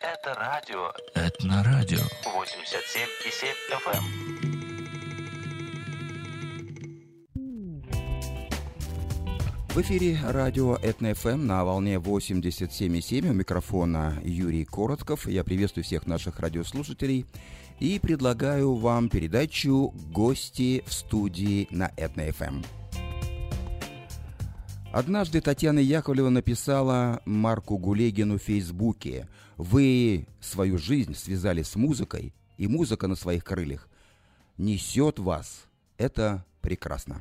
Это радио. Этнорадио. 87,7 FM. В эфире радио Этно-ФМ на волне 87,7. У микрофона Юрий Коротков. Я приветствую всех наших радиослушателей и предлагаю вам передачу «Гости в студии» на Этно-ФМ. Однажды Татьяна Яковлева написала Марку Гулегину в Фейсбуке «Вы свою жизнь связали с музыкой, и музыка на своих крыльях несет вас. Это прекрасно».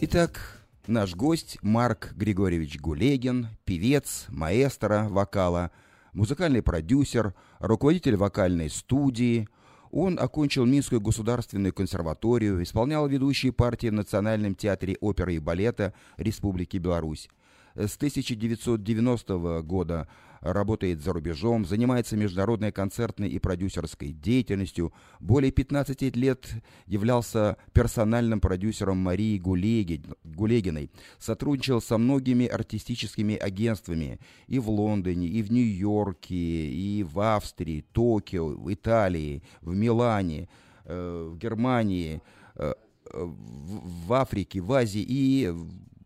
Итак, наш гость Марк Григорьевич Гулегин, певец, маэстро вокала, музыкальный продюсер, руководитель вокальной студии. Он окончил Минскую государственную консерваторию, исполнял ведущие партии в Национальном театре оперы и балета Республики Беларусь. С 1990 года работает за рубежом, занимается международной концертной и продюсерской деятельностью. Более 15 лет являлся персональным продюсером Марии Гулегин, Гулегиной. Сотрудничал со многими артистическими агентствами и в Лондоне, и в Нью-Йорке, и в Австрии, Токио, в Италии, в Милане, э, в Германии, э, в, Африке, в Азии и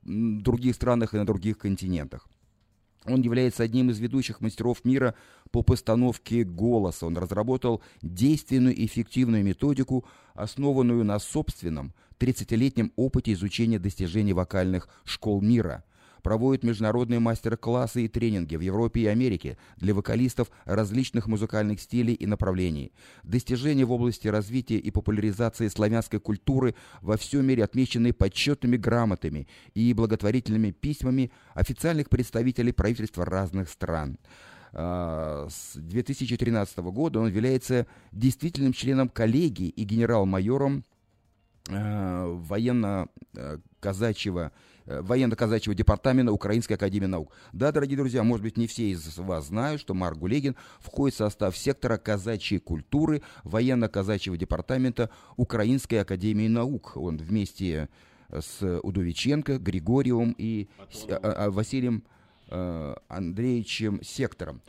других странах и на других континентах. Он является одним из ведущих мастеров мира по постановке голоса. Он разработал действенную и эффективную методику, основанную на собственном 30-летнем опыте изучения достижений вокальных школ мира. Проводит международные мастер-классы и тренинги в Европе и Америке для вокалистов различных музыкальных стилей и направлений. Достижения в области развития и популяризации славянской культуры во всем мире отмечены почетными грамотами и благотворительными письмами официальных представителей правительства разных стран. А, С 2013 года он является действительным членом коллегии и генерал-майором э, военно-казачьего э, военно-казачьего департамента Украинской академии наук. Да, дорогие друзья, может быть, не все из вас знают, что Марк Гулегин входит в состав сектора казачьей культуры военно-казачьего департамента Украинской академии наук. Он вместе с Удовиченко, Григорием и а- а- Василием э, Андреевичем Сектором.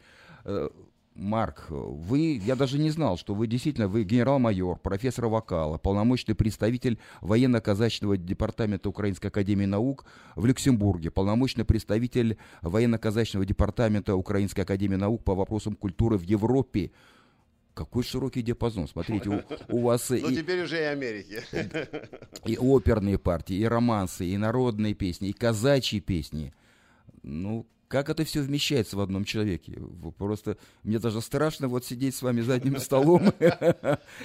Марк, вы, я даже не знал, что вы действительно, вы генерал-майор, профессор вокала, полномочный представитель военно-казачного департамента Украинской академии наук в Люксембурге, полномочный представитель военно-казачного департамента Украинской академии наук по вопросам культуры в Европе. Какой широкий диапазон. Смотрите, у, у вас Ну, и, теперь уже и Америки. и оперные партии, и романсы, и народные песни, и казачьи песни. Ну, как это все вмещается в одном человеке? Просто мне даже страшно вот сидеть с вами за одним столом.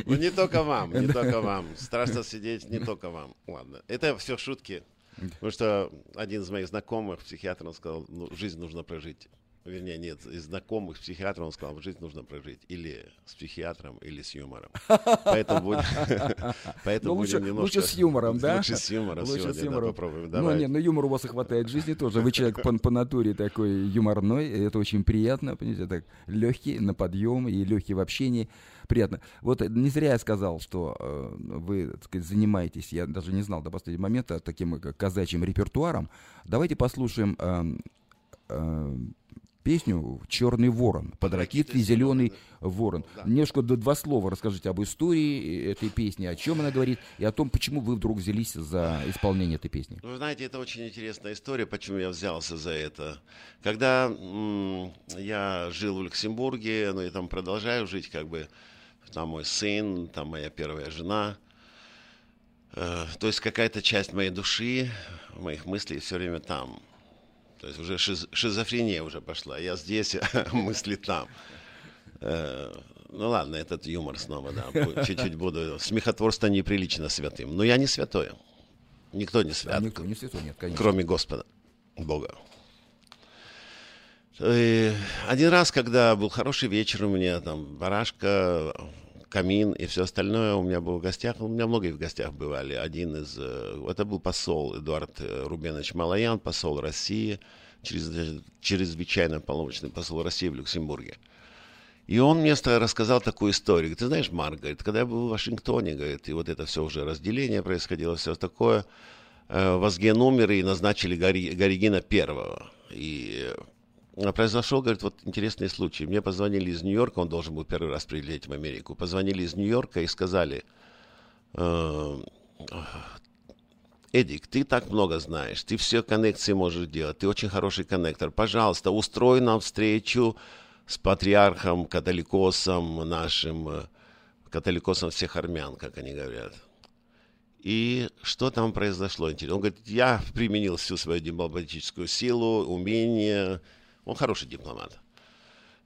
Ну, не только вам, не только вам. Страшно сидеть не только вам. Ладно, это все шутки. Потому что один из моих знакомых, психиатр, он сказал, ну, жизнь нужно прожить. Вернее, нет, из знакомых психиатров он сказал, жизнь нужно прожить или с психиатром, или с юмором. Поэтому будем, поэтому Ну, будем немножко... лучше с юмором, да? Лучше с юмором Лучше сегодня, с да, юмором. попробуем. Ну, Давай. нет, ну юмор у вас и хватает в жизни тоже. Вы человек по, по натуре такой юморной, это очень приятно, понимаете, так легкий на подъем и легкий в общении. Приятно. Вот э, не зря я сказал, что э, вы, так сказать, занимаетесь, я даже не знал до последнего момента, таким э, казачьим репертуаром. Давайте послушаем эм, эм, песню «Черный ворон». Под ракитой зеленый ворон. Немножко два слова расскажите об истории этой песни, о чем она говорит, и о том, почему вы вдруг взялись за исполнение этой песни. Вы знаете, это очень интересная история, почему я взялся за это. Когда м, я жил в Люксембурге, ну и там продолжаю жить, как бы, там мой сын, там моя первая жена. Э, то есть какая-то часть моей души, моих мыслей все время там. То есть уже шиз- шизофрения уже пошла. Я здесь, мысли там. Э, Ну ладно, этот юмор снова, да. Чуть-чуть буду. Смехотворство неприлично святым. Но я не святой. Никто не свят. Никто не святой, нет, конечно. Кроме Господа, Бога. И один раз, когда был хороший вечер, у меня там барашка, камин и все остальное, у меня был в гостях, у меня многие в гостях бывали. Один из, э, это был посол Эдуард э, Рубенович Малаян, посол России, чрез- чрезвычайно полномочный посол России в Люксембурге. И он мне рассказал такую историю. Говорит, ты знаешь, Марк, говорит, когда я был в Вашингтоне, говорит, и вот это все уже разделение происходило, все такое, э, Возген умер и назначили Гори- Горигина первого. И произошел, говорит, вот интересный случай. Мне позвонили из Нью-Йорка, он должен был первый раз прилететь в Америку. Позвонили из Нью-Йорка и сказали, э, Эдик, ты так много знаешь, ты все коннекции можешь делать, ты очень хороший коннектор. Пожалуйста, устрой нам встречу с патриархом, католикосом нашим, э, католикосом всех армян, как они говорят. И что там произошло? Интересно. Он говорит, я применил всю свою дипломатическую силу, умение. Он хороший дипломат.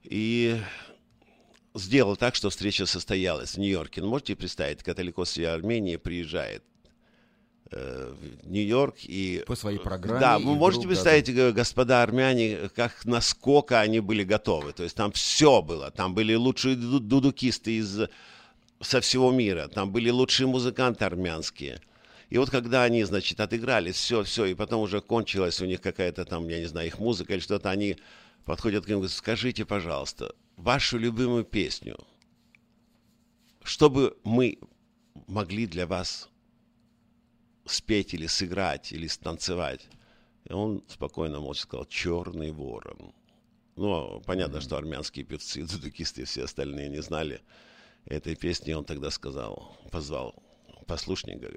И сделал так, что встреча состоялась в Нью-Йорке. Ну, можете представить, католикос из Армении приезжает э, в Нью-Йорк и... По своей программе. Да, вы можете вдруг, представить, да, господа армяне, как, насколько они были готовы. То есть там все было. Там были лучшие дудукисты из со всего мира. Там были лучшие музыканты армянские. И вот когда они, значит, отыграли все, все, и потом уже кончилась у них какая-то там, я не знаю, их музыка или что-то, они подходят к ним и говорят, скажите, пожалуйста, вашу любимую песню, чтобы мы могли для вас спеть или сыграть, или станцевать. И он спокойно молча сказал «Черный ворон». Ну, понятно, mm-hmm. что армянские певцы, дудукисты и все остальные не знали этой песни. Он тогда сказал, позвал послушника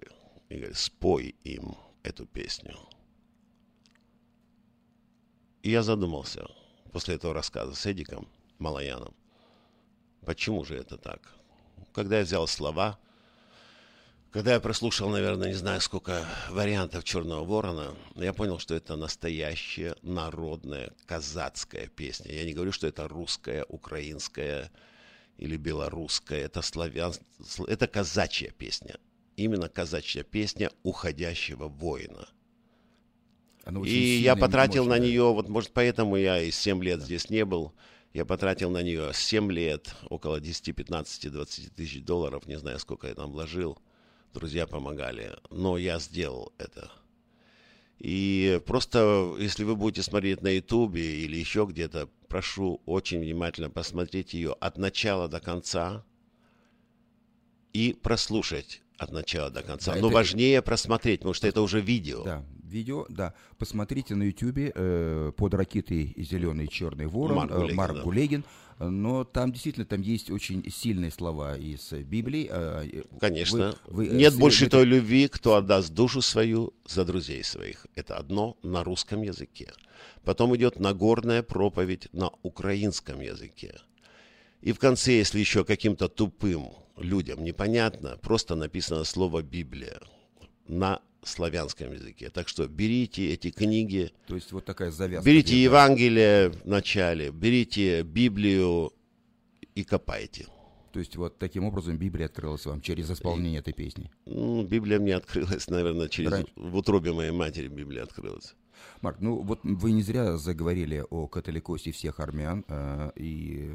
и спой им эту песню. И я задумался после этого рассказа с Эдиком Малаяном, почему же это так? Когда я взял слова – когда я прослушал, наверное, не знаю сколько вариантов «Черного ворона», я понял, что это настоящая народная казацкая песня. Я не говорю, что это русская, украинская или белорусская. Это, славян... это казачья песня. Именно казачья песня уходящего воина. И я потратил на нее, вот может поэтому я и 7 лет да. здесь не был, я потратил на нее 7 лет, около 10, 15, 20 тысяч долларов, не знаю, сколько я там вложил – друзья помогали, но я сделал это. И просто, если вы будете смотреть на Ютубе или еще где-то, прошу очень внимательно посмотреть ее от начала до конца и прослушать от начала до конца. Да, Но это... важнее просмотреть, потому что это уже видео. Да, видео, да. Посмотрите на Ютубе э, под ракетой зеленый черный ворон Марк Гулегин. Э, Марк да. Гулегин но там действительно там есть очень сильные слова из Библии. А, Конечно. Вы, вы, Нет больше это... той любви, кто отдаст душу свою за друзей своих. Это одно на русском языке. Потом идет Нагорная проповедь на украинском языке. И в конце, если еще каким-то тупым людям непонятно, просто написано слово Библия на славянском языке. Так что берите эти книги. То есть вот такая завязка. Берите Евангелие в начале, берите Библию и копайте. То есть вот таким образом Библия открылась вам через исполнение этой песни? Ну, Библия мне открылась, наверное, через... Раньше. В утробе моей матери Библия открылась. Марк, ну вот вы не зря заговорили о католикосе всех армян э, и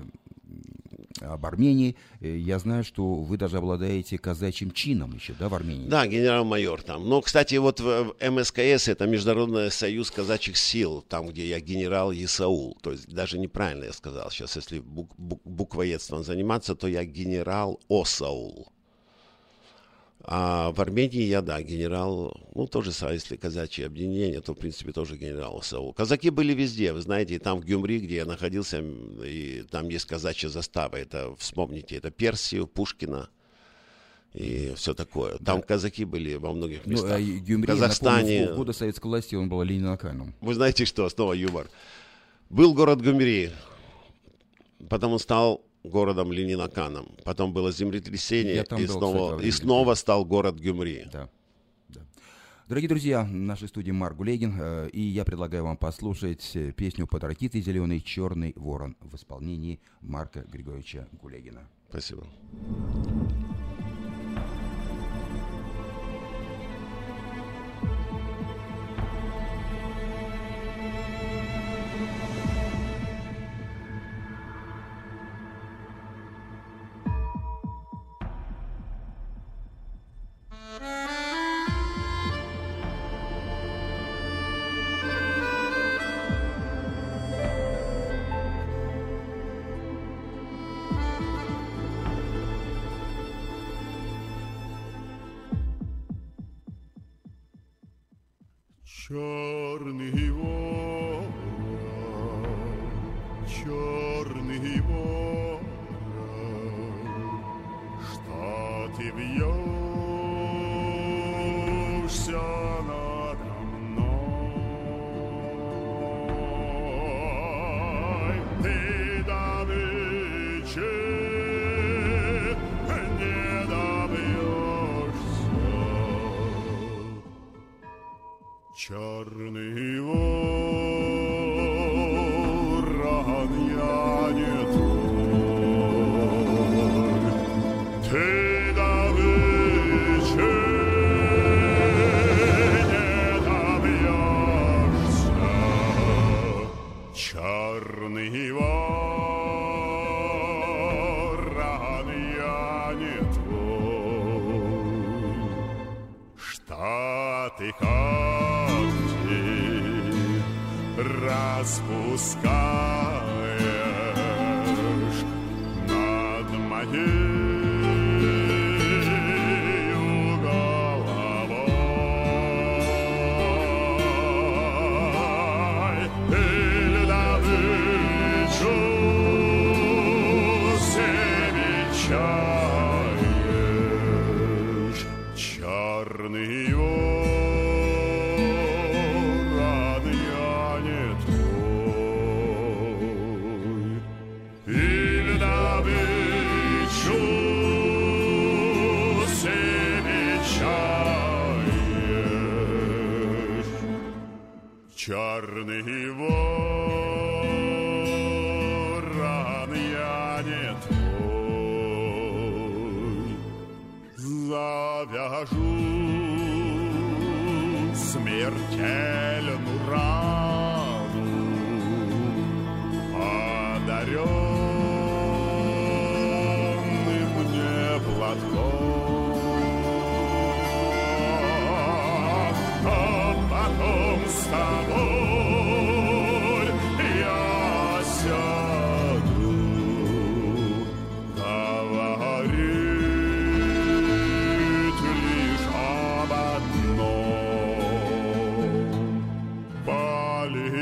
об Армении. Э, я знаю, что вы даже обладаете казачьим чином еще, да, в Армении? Да, генерал-майор там. Но, кстати, вот в МСКС, это Международный союз казачьих сил, там, где я генерал Исаул. То есть даже неправильно я сказал. Сейчас, если бук бук буквоедством заниматься, то я генерал Осаул. А в Армении я, да, генерал, ну, тоже, если казачье объединение, то, в принципе, тоже генерал Саул. Казаки были везде, вы знаете, и там в Гюмри, где я находился, и там есть казачья застава, это, вспомните, это Персию, Пушкина, и все такое. Там да. казаки были во многих ну, местах. Ну, а Гюмри, Казахстане... Напомню, в годы советской власти он был Ленинаканом. Вы знаете что, снова юмор. Был город Гюмри, потом он стал городом Ленинаканом. Потом было землетрясение, и, был, снова, кстати, и снова стал город Гюмри. Да. да. Дорогие друзья, в нашей студии Марк Гулегин, э, и я предлагаю вам послушать э, песню «Под ракитой зеленый черный ворон» в исполнении Марка Григорьевича Гулегина. Спасибо. the yard.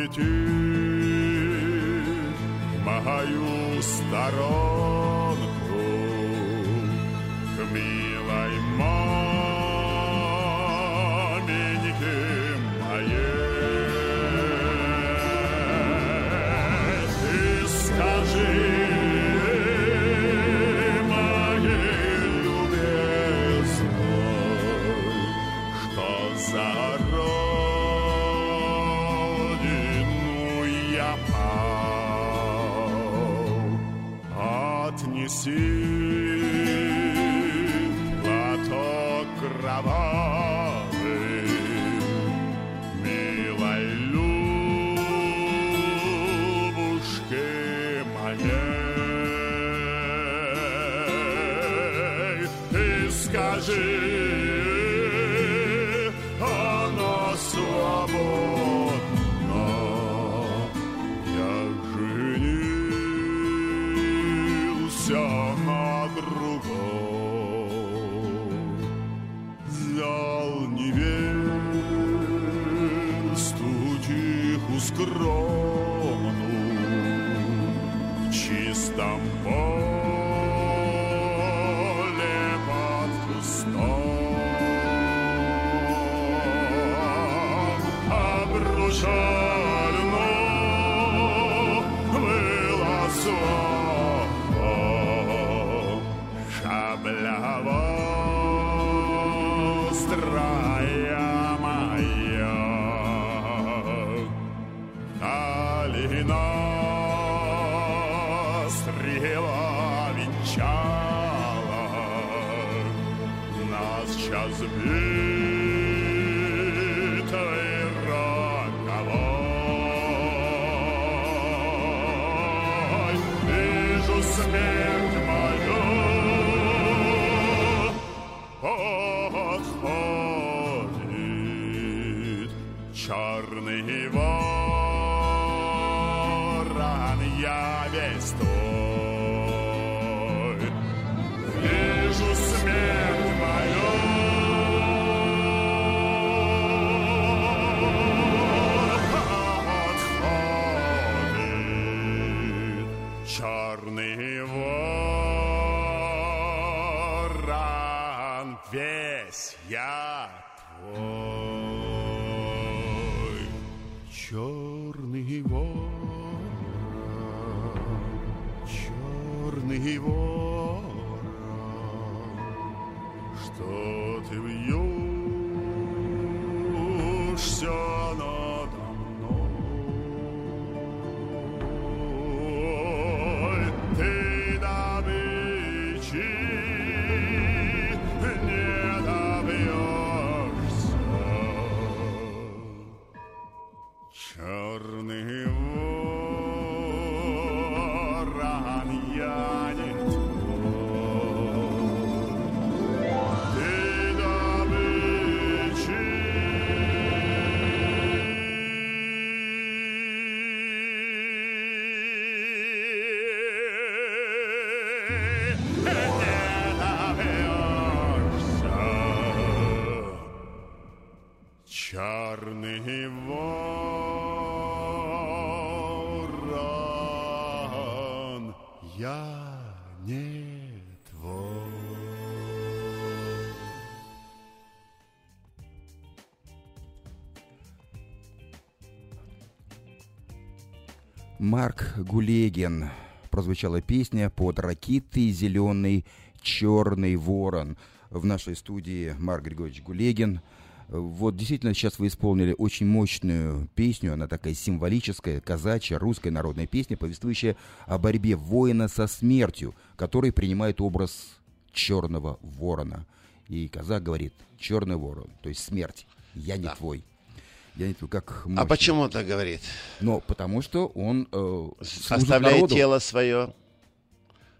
уйти в сторонку к миру. неси платок кровавый, милой любушке моей, и скажи. Весь я твой. Черный ворон, черный ворон, Марк Гулегин. Прозвучала песня под ракитой зеленый черный ворон. В нашей студии Марк Григорьевич Гулегин. Вот действительно сейчас вы исполнили очень мощную песню, она такая символическая, казачья, русская народная песня, повествующая о борьбе воина со смертью, который принимает образ черного ворона. И казак говорит, черный ворон, то есть смерть, я не Да. твой. Я не твой, как А мощно. почему он так говорит? Но потому что он э, Оставляет народу. тело свое,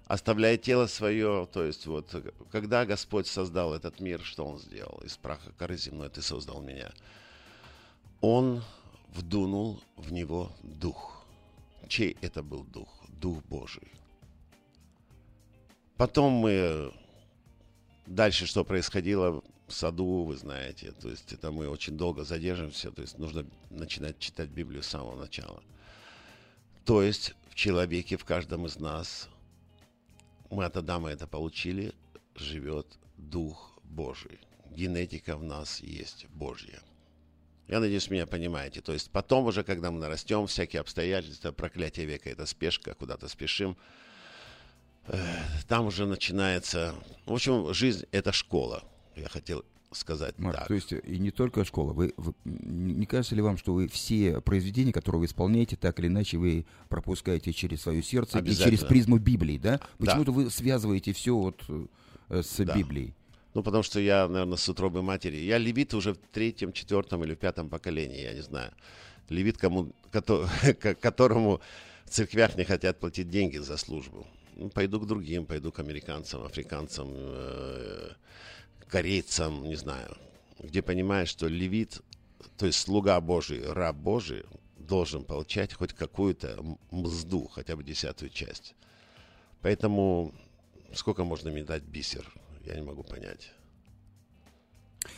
оставляет тело свое, то есть вот, когда Господь создал этот мир, что Он сделал? Из праха коры земной ты создал меня. Он вдунул в него дух. Чей это был дух? Дух Божий. Потом мы... Дальше что происходило саду, вы знаете. То есть это мы очень долго задержимся. То есть нужно начинать читать Библию с самого начала. То есть в человеке, в каждом из нас, мы от Адама это получили, живет Дух Божий. Генетика в нас есть Божья. Я надеюсь, меня понимаете. То есть потом уже, когда мы нарастем, всякие обстоятельства, проклятие века, это спешка, куда-то спешим, э, там уже начинается... В общем, жизнь – это школа. Я хотел сказать Марк, так. то есть и не только школа. Вы, вы- не кажется ли вам, что вы все произведения, которые вы исполняете, так или иначе вы пропускаете через свое сердце и через призму Библии, да? Да. Почему-то вы связываете все вот э, с Да. Библией. Ну, потому что я, наверное, с утробы матери. Я левит уже в третьем, четвертом или в пятом поколении, я не знаю. Левит, кому, кото- ко- которому в церквях не хотят платить деньги за службу. Ну, пойду к другим, пойду к американцам, африканцам, э, корейцам, не знаю. Где понимаешь, что левит, то есть слуга Божий, раб Божий, должен получать хоть какую-то мзду, хотя бы десятую часть. Поэтому сколько можно мне дать бисер, я не могу понять.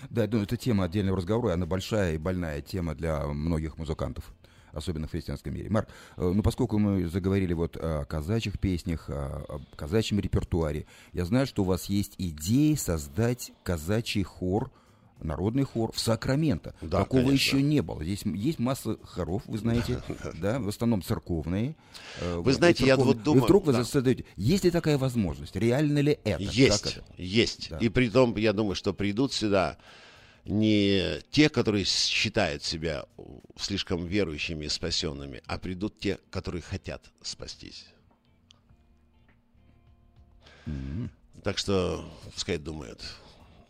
Да, я думаю, это тема отдельного разговора, она большая и больная тема для многих музыкантов, особенно в христианском мире. Марк, э, ну поскольку мы заговорили вот о казачьих песнях, о, казачьем репертуаре, я знаю, что у вас есть идеи создать казачий хор, народный хор в Сакраменто. Да, Такого конечно. еще не было. Здесь есть масса хоров, вы знаете, да, в основном церковные. Э, Вы знаете, я вот думаю- вдруг вы да. задаете, есть ли такая возможность, реально ли это? Есть, есть. И при том, я думаю, что придут сюда не те, которые считают себя слишком верующими и спасенными, а придут те, которые хотят спастись. Так что пускай думают,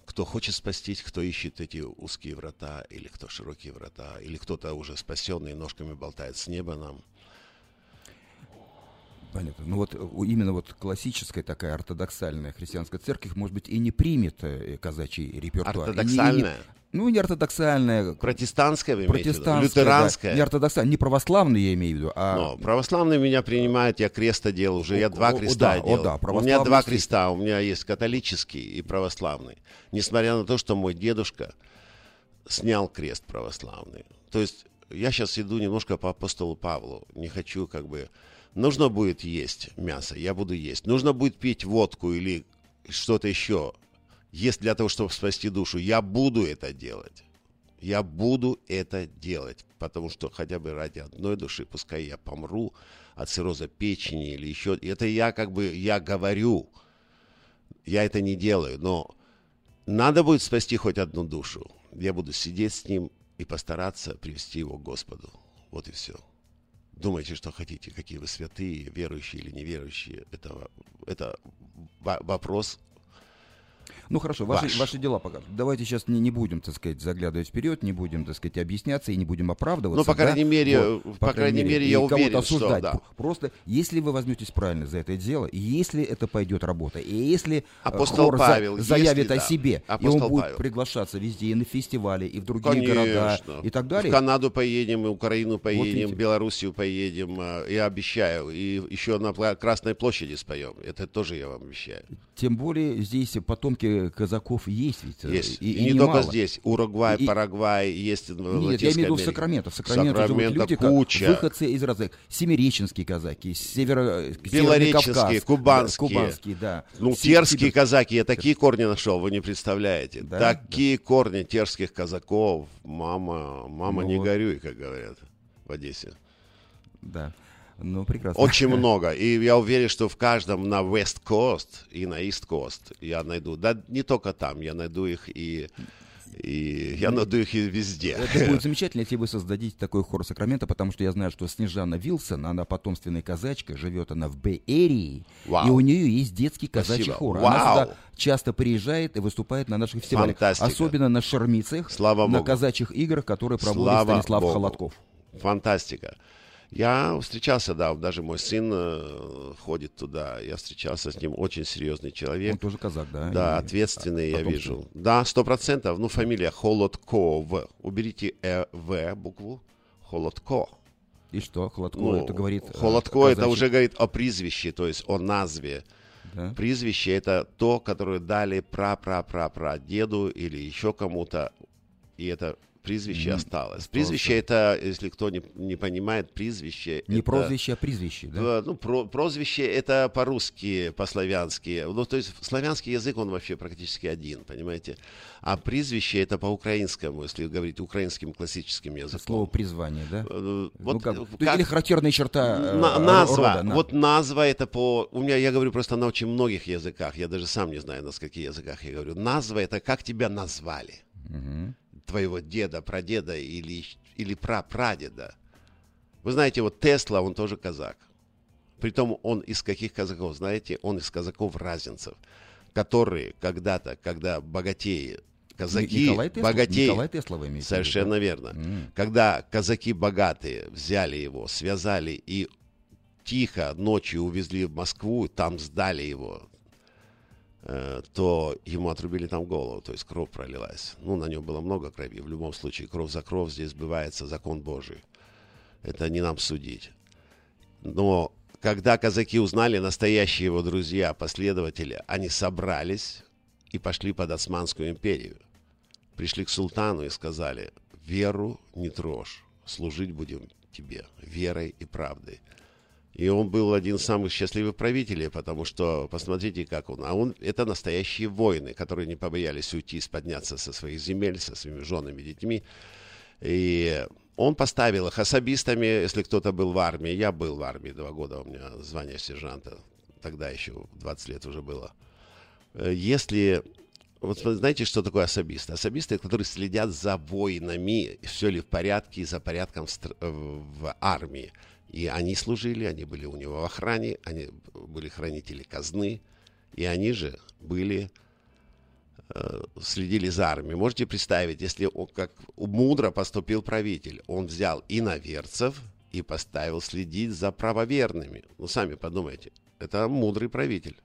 кто хочет спастись, кто ищет эти узкие врата, или кто широкие врата, или кто-то уже спасенный ножками болтает с неба нам. Понятно. Ну вот э, именно вот классическая такая ортодоксальная христианская церковь, может быть, и не примет э, казачий репертуар. И не- и не- Ортодоксальная? ну, не ортодоксальная, Протестантская, вы протестантская. Лютеранская? Да, не ортодоксальная, не православная, я имею в виду, а... Но православные меня принимают, я крест одел уже, я О, два о, креста да, о, одел. да, у меня два креста, у меня есть католический и православный. Несмотря на то, что мой дедушка снял крест православный. То есть я сейчас иду немножко по апостолу Павлу. Не хочу как бы... Нужно будет есть мясо, я буду есть. Нужно будет пить водку или что-то еще. Если для того, чтобы спасти душу, я буду это делать. Я буду это делать, потому что хотя бы ради одной души, пускай я помру от цирроза печени или еще. Это я как бы, я говорю, я это не делаю, но надо будет спасти хоть одну душу. Я буду сидеть с ним и постараться привести его к Господу. Вот и все. Думайте, что хотите, какие вы святые, верующие или неверующие. Это, это во- вопрос Ну хорошо, ваши, Ваш. ваши дела пока. Давайте сейчас не, не будем, так сказать, заглядывать вперед, не будем, так сказать, объясняться и не будем оправдываться. Ну, по да? крайней мере, Вот, по крайней мере, и я уверен, что осуждать. да. П- Просто, если вы возьметесь правильно за это дело, и если это пойдет работа, и если э, Апостол хор за- Павел, заявит если о да. себе, и Апостол он будет Павел. приглашаться везде, и на фестивали, и в другие города, Конечно. и так далее. В Канаду поедем, и Украину поедем, видите. в Белоруссию поедем, я обещаю. И еще на Красной площади споем. Это тоже я вам обещаю. Тем более здесь потомки казаков есть ведь. э, Есть. И, И, и не немало. только здесь. Уругвай, И- Парагвай, есть в Нет, я имею в виду. Сакраменто. Сакраменто, Сакраменто люди, как куча. выходцы из разных... Семиреченские казаки, северо... Северный Белореченские, кубанские. Да, кубанские, да. Ну, Си- терские сибирь- казаки, я такие корни нашел, вы не представляете. Да? Такие корни терских казаков. Мама, мама, Ну не вот. горюй, как говорят в Одессе. Да. Ну, прекрасно. Очень много. И я уверен, что в каждом на West Coast и на East Coast я найду. Да не только там, я найду их и, и я найду их и везде. Это будет замечательно, если вы создадите такой хор Сакрамента, потому что я знаю, что Снежана Вилсон, она потомственная казачка, живет она в Бэй-Эрии, и у нее есть детский казачий Спасибо. хор. Она Вау. сюда часто приезжает и выступает на наших фестивалях. Фантастика. Особенно на Шармицах, Слава на Богу. казачьих играх, которые проводит Слава Станислав Богу. Холодков. Фантастика. Я встречался, да, даже мой сын э, ходит туда. Я встречался с ним, очень серьезный человек. Он тоже казак, да? Да, И- ответственный, я потомственный. вижу. Да, сто процентов. Ну, фамилия Холодков. Уберите э, В букву. Холодко. И что, Холодко, Ну, это говорит... э, Холодко это казачий- уже говорит о призвище, то есть о назве. Да? Призвище это то, которое дали пра-пра-пра-пра деду или еще кому-то, и это призвище осталось. Призвище это, если кто не, не понимает, призвище Не это- прозвище, а призвище, да? Э, Ну, про- прозвище это по-русски, по-славянски. Ну, то есть славянский язык, он вообще практически один, понимаете? А призвище это по-украинскому, если говорить украинским классическим языком. Слово призвание, да? Э, Ну, Вот, как- э, есть Или характерная черта э, на- ро- назва. рода, на- Вот назва это по... У меня, я говорю просто на очень многих языках. Я даже сам не знаю, на скольких языках я говорю. Назва это как тебя назвали. Мгм. Твоего деда, прадеда или, или прапрадеда. Вы знаете, вот Тесла, он тоже казак. Притом он из каких казаков? Знаете, он из казаков-разинцев, которые когда-то, когда богатеи, казаки, Николай Тесла, богатеи, Николай Тесла вы имеете Совершенно да? верно. М. Когда казаки богатые взяли его, связали и тихо ночью увезли в Москву, там сдали его, то ему отрубили там голову, то есть кровь пролилась. Ну, на нем было много крови. В любом случае, кровь за кровь здесь сбывается закон Божий. Это не нам судить. Но когда казаки узнали, настоящие его друзья, последователи, они собрались и пошли под Османскую империю. Пришли к султану и сказали, веру не трожь, служить будем тебе верой и правдой. И он был один из самых счастливых правителей, потому что, посмотрите, как он. А он, это настоящие воины, которые не побоялись уйти, подняться со своих земель, со своими женами, детьми. И он поставил их особистами, если кто-то был в армии. Я был в армии два года, у меня звание сержанта. Тогда еще 20 лет уже было. Если... Вот знаете, что такое особисты? Особисты, которые следят за воинами, все ли в порядке, и за порядком в в армии. И они служили, они были у него в охране, они были хранители казны, и они же были э, следили за армией. Можете представить, если он, как мудро поступил правитель, он взял иноверцев и поставил следить за правоверными. Ну, сами подумайте, это мудрый правитель.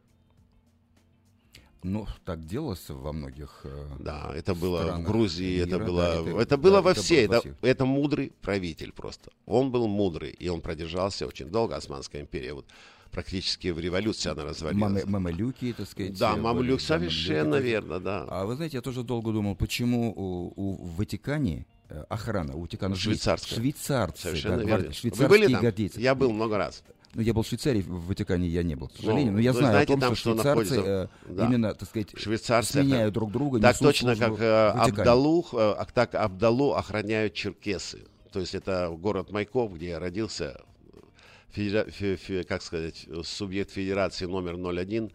Ну, так делалось во многих... э, Да, это было в Грузии, это мира, было, да, это, это- было да, во это всей, было это, это мудрый правитель просто. Он был мудрый, и он продержался очень долго, Османская империя, вот практически в революции она развалилась. маме- мамалюки, так сказать. Да, э, да, совершенно мамлюки. верно, да. А вы знаете, я тоже долго думал, почему у, у- Ватикане э, охрана, у Ватикана швей- Швейцарская. швейцарцы, Совершенно да, верно. гварди- Вы швейцарские были там? гвардейцы. Я был много раз. Ну, я был в Швейцарии, в Ватикане я не был, к сожалению, Ну, но я знаю знаете о том, там, что что швейцарцы э, Да. именно, так сказать, Швейцарцы сменяют это- друг друга, Так точно, как э. Абдалу, э, а так Абдалу охраняют черкесы. То есть это город Майков, где я родился, федера- фе- фе- как сказать, субъект федерации номер 01.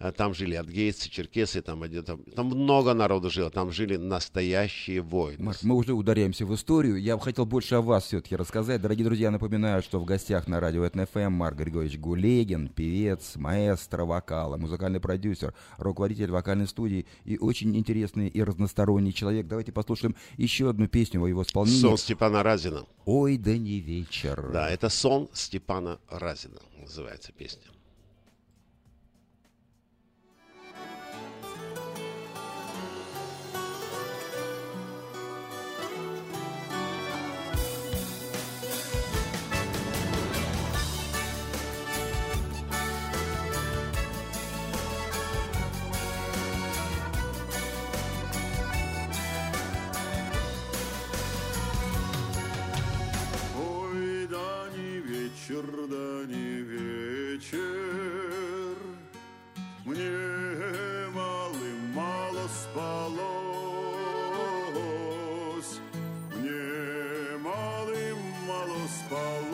Э, Там жили адгейцы, черкесы, там, там, там много народу жило, там жили настоящие воины. Марк, мы уже ударяемся в историю. Я бы хотел больше о вас все-таки рассказать. Дорогие друзья, напоминаю, что в гостях на радио ЭТНФМ Марк Григорьевич Гулегин, певец, маэстро вокала, музыкальный продюсер, руководитель вокальной студии и очень интересный и разносторонний человек. Давайте послушаем еще одну песню в его исполнении. Сон Степана Разина. «Ой, да не вечер». Да, это сон Степана Разина, называется песня. Вечер, да не вечер, Мне малым мало спалось, Мне малым мало спалось,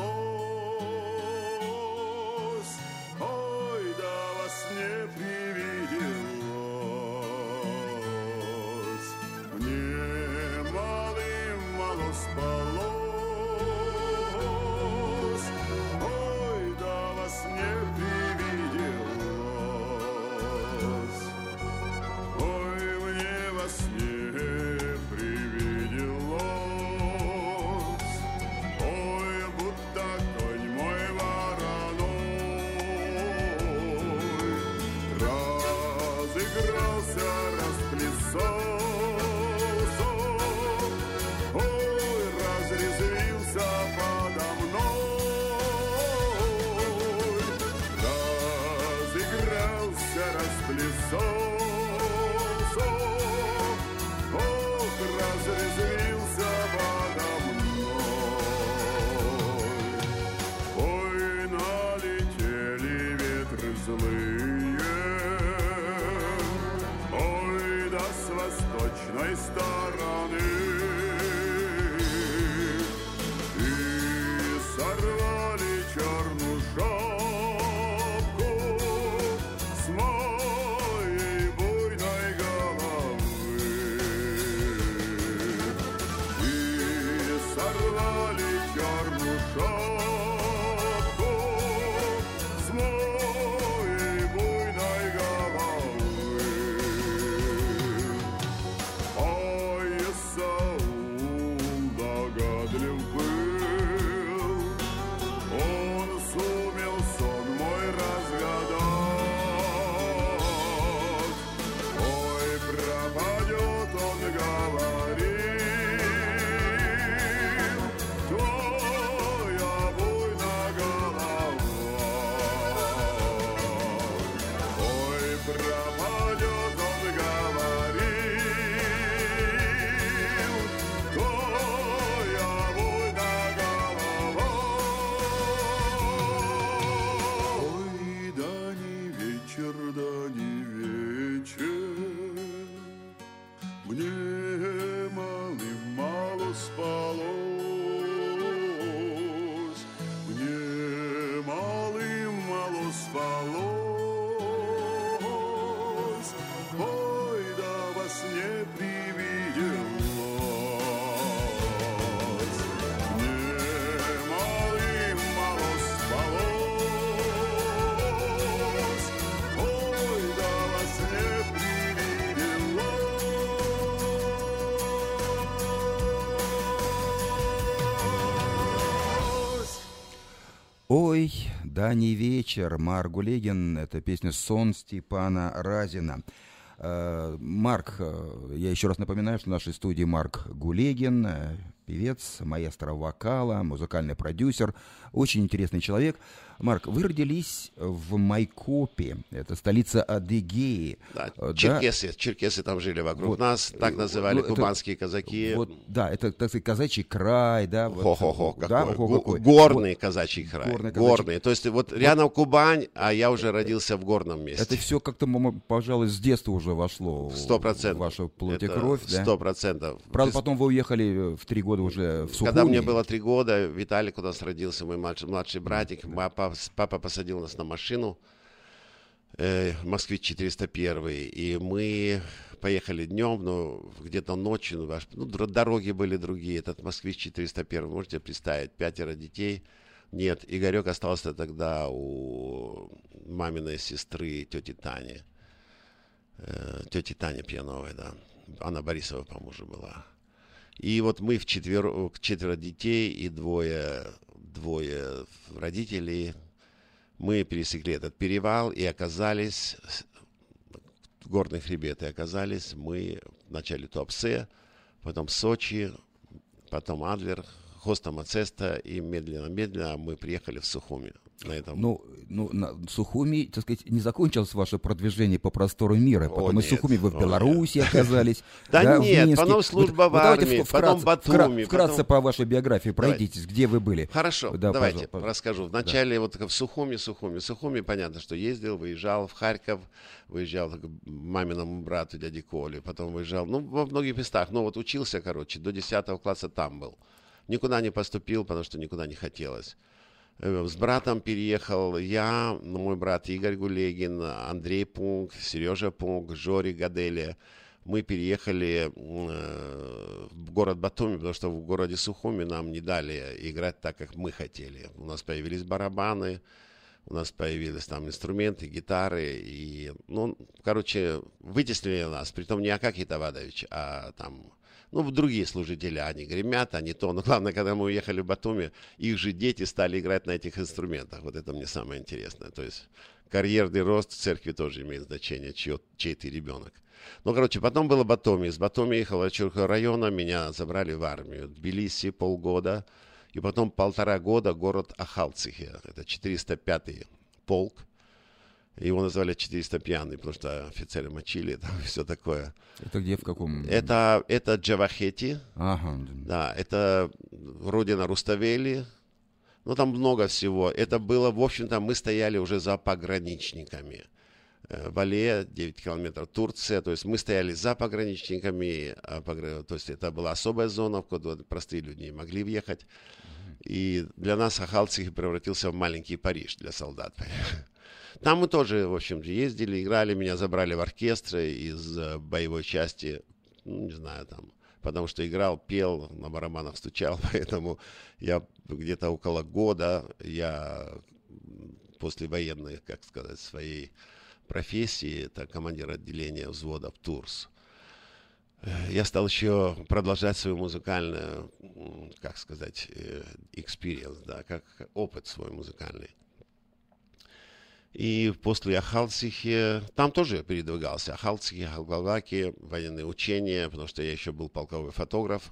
Stop. Ой, да не вечер. Марк Гулегин. Это песня «Сон» Степана Разина. Э, Марк, э, я еще раз напоминаю, что в нашей студии Марк Гулегин, э, певец, маэстро вокала, музыкальный продюсер, очень интересный человек. Марк, вы родились в Майкопе, это столица Адыгеи. Да, Э, черкесы, черкесы там жили вокруг Вот. нас, так называли Ну, это- кубанские казаки. Вот, да, это, так сказать, казачий край, да. вот, Хо-хо-хо, какой. да, какой. Горный казачий край. Горный Горный, казачий- То есть вот рядом Кубань, а я уже родился в горном месте. Это все как-то, пожалуй, с детства уже вошло Сто процентов. вашу плоть и Это кровь, да? Сто процентов. Правда, потом вы уехали э, в три года уже в Сухуми. Когда мне было три года, Виталик у нас родился, мой младший, младший братик. Папа, папа посадил нас на машину, э, Москвич 401, и мы поехали днем, но где-то ночью, ну, ну, дороги были другие. Этот Москвич 401, можете представить, пятеро детей. Нет, Игорек остался тогда у маминой сестры, тети Тани. Э, тети Тани Пьяновой, да. Анна Борисова, по-моему, была. И вот мы в четверо, четверо детей и двое, двое родителей, мы пересекли этот перевал и оказались в горных хребет, и оказались мы вначале Туапсе, потом Сочи, потом Адлер, Хоста Мацеста, и медленно-медленно мы приехали в Сухуми. На этом Ну, ну, на Сухуми, так сказать, не закончилось ваше продвижение по простору мира. Потом из нет, Сухуми вы в о, Беларуси оказались. Да нет, потом служба в армии, потом Батуми, вкра- Вкратце по вашей биографии пройдитесь, где вы были. Хорошо, Да, давайте расскажу. Вначале вот в Сухуми, Сухуми, Сухуми, понятно, что ездил, выезжал в Харьков, выезжал к маминому брату, дяде Коле, потом выезжал, ну, во многих местах. Ну, вот учился, короче, до 10 класса там был. Никуда не поступил, потому что никуда не хотелось. Э, С братом переехал я, ну, мой брат Игорь Гулегин, Андрей Пунк, Сережа Пунк, Жори Гадели. Мы переехали э, в город Батуми, потому что в городе Сухуми нам не дали играть так, как мы хотели. У нас появились барабаны, у нас появились там инструменты, гитары. И, ну, короче, вытеснили нас. Притом не Акакий Тавадович, а там ну, другие служители, они гремят, они то. Но главное, когда мы уехали в Батуми, их же дети стали играть на этих инструментах. Вот это мне самое интересное. То есть карьерный рост в церкви тоже имеет значение, чье, чей ты ребенок. Ну, короче, потом было Батуми. Из Батуми ехал я Чурка района, меня забрали в армию. Тбилиси полгода. И потом полтора года город Ахалцихе. Это 405-й полк. Его назвали 400 пьяный, потому что офицеры мочили, там все такое. Это где, в каком? Это, это Джавахети, Ага. да, это родина Руставели, ну там много всего. Это было, в общем-то, мы стояли уже за пограничниками. Э, Вале, 9 километров, Турция, то есть мы стояли за пограничниками, а то есть это была особая зона, в куда простые люди не могли въехать. И для нас Ахалцихи превратился в маленький Париж для солдат. Там мы тоже, в общем, ездили, играли, меня забрали в оркестр из э, боевой части, ну, не знаю, там, потому что играл, пел, на барабанах стучал, поэтому я где-то около года, я после военной, как сказать, своей профессии, это командир отделения взвода в Турс. Э, Я стал еще продолжать свою музыкальную, как сказать, э, experience, да, как опыт свой музыкальный. И после Ахалцихи, там тоже я передвигался. Ахалцихи, Халгалаки, военные учения, потому что я еще был полковой фотограф.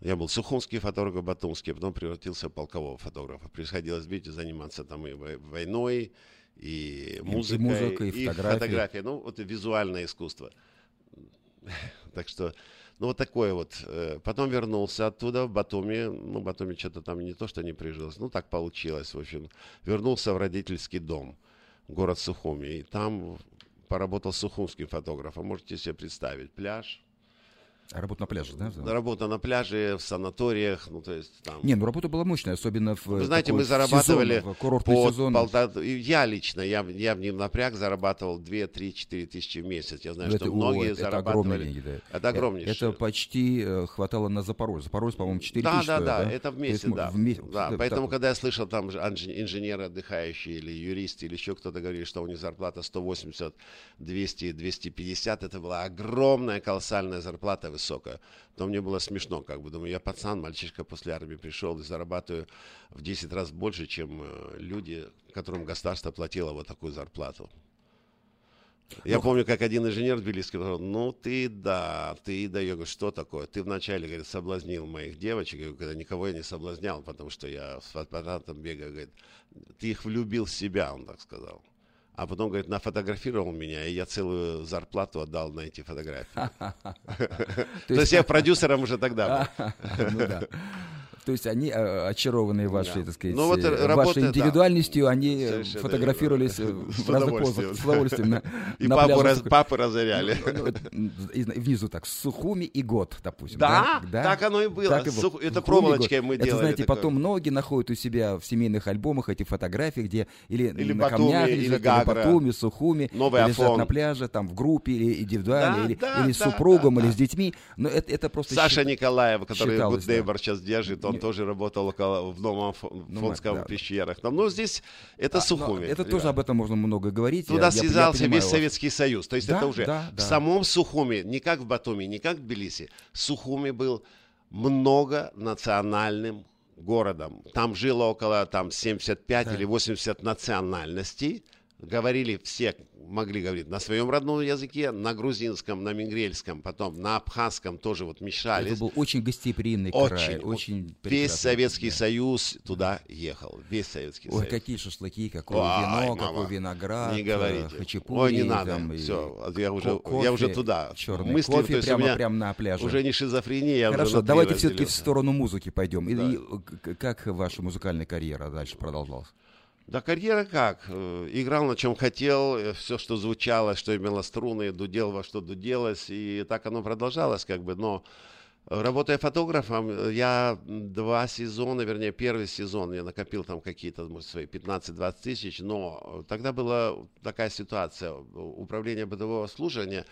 Я был сухумский фотограф, батумский, потом превратился в полкового фотографа. Приходилось, видите, заниматься там и вой- войной, и музыкой, музыкой, и фотографией. фотографией. Ну, вот и визуальное искусство. Так что, ну, вот такое вот. Э, Потом вернулся оттуда в Батуми. Ну, Батуми что-то там не то, что не прижилось. Ну, так получилось, в общем. Вернулся в родительский дом, город Сухуми. И там поработал сухумским фотографом. Можете себе представить. Пляж. Работа на пляже, да? Работа на пляже, в санаториях. Ну, то есть там... Не, ну работа была мощная, особенно в Вы знаете, мы зарабатывали сезон, в курортный по сезон. и Я лично, я, я в нем напряг зарабатывал 2, 3, 4 тысячи в месяц. Я знаю, Ну, что это- многие о, это огромные зарабатывали. деньги, да. Это огромнейшее. Это почти э, хватало на Запорожье. Запорожье, по-моему, 4 Да, тысячи да, да, да? это То вместе, есть, да. в месяц- да. так Поэтому, вот. когда я слышал там же инж- инженеры отдыхающие или юристы или еще кто-то говорили, что у них зарплата 180, 200, 250, это была огромная колоссальная зарплата высокая. То мне было смешно, как бы, думаю, я пацан, мальчишка после армии пришел и зарабатываю в 10 раз больше, чем э, люди, которым государство платило вот такую зарплату. Я помню, как один инженер тбилисский сказал, ну ты да, ты да. Я говорю, что такое? Ты вначале, говорит, соблазнил моих девочек. Я говорю, когда никого я не соблазнял, потому что я с фотоаппаратом бегаю. Говорит, ты их влюбил в себя, он так сказал. А потом, говорит, нафотографировал меня, и я целую зарплату отдал на эти фотографии. То есть я продюсером уже тогда был. Ну да. То есть они э, очарованные вашей, Да. так сказать, Ну, вот э, работа, вашей да. индивидуальностью, они э, Совершенно фотографировались э, верно. В разных позах, с удовольствием. на- И на папу, пляже. раз- папы разоряли. Ну, это, и внизу так, Сухуми и год, допустим. Да, так оно и было. Так и было. Сух- это Сухуми проволочкой мы Это, делали знаете, такое. потом многие находят у себя в семейных альбомах эти фотографии, где или, Или на Батуми, камнях или лежат, или Гагра. Батуми, Сухуми, Новый или лежат на пляже, там, в группе, или индивидуально, Да, или, да, или с да, супругом, да, или да. с детьми. Но это, это просто... Саша счит- Николаев, который да. Neighbor сейчас держит, он Не- тоже работал около, в Новом Ну, Фонском да, да. пещерах. Там, ну, здесь это А, Сухуми. Это тоже об этом можно много говорить. Туда Я- я- я связался понимаю весь вас. Советский Союз. То есть Да, это уже да, в да. самом Сухуми, не как в Батуми, не как в Тбилиси, Сухуми был многонациональным городом. Там жило около там, 75 или 80 национальностей. Говорили все, могли говорить на своем родном языке, на грузинском, на мингрельском, потом на абхазском тоже вот мешались. Это был очень гостеприимный край, Очень, очень, Весь. Советский Да. Союз туда ехал. Весь Советский Ой, Союз. какие шашлыки, какое Ой, вино, мама, какой виноград, Не э, говорите. хачапури. Ой, не надо. там, Все, я уже, ко- я уже кофе, туда. Черный Мысли, кофе прямо, меня прямо на пляже. Уже не шизофрения, Хорошо, давайте все-таки в сторону музыки пойдем. Да. и, как ваша музыкальная карьера дальше продолжалась? Да карьера как? Э, Играл на чем хотел, все, что звучало, что имело струны, дудел во что дуделось, и так оно продолжалось как бы, но э, Работая фотографом, э, я два сезона, вернее, первый сезон, я накопил там какие-то, может, свои 15-20 тысяч, но э, тогда была такая ситуация, э, управление бытового служения,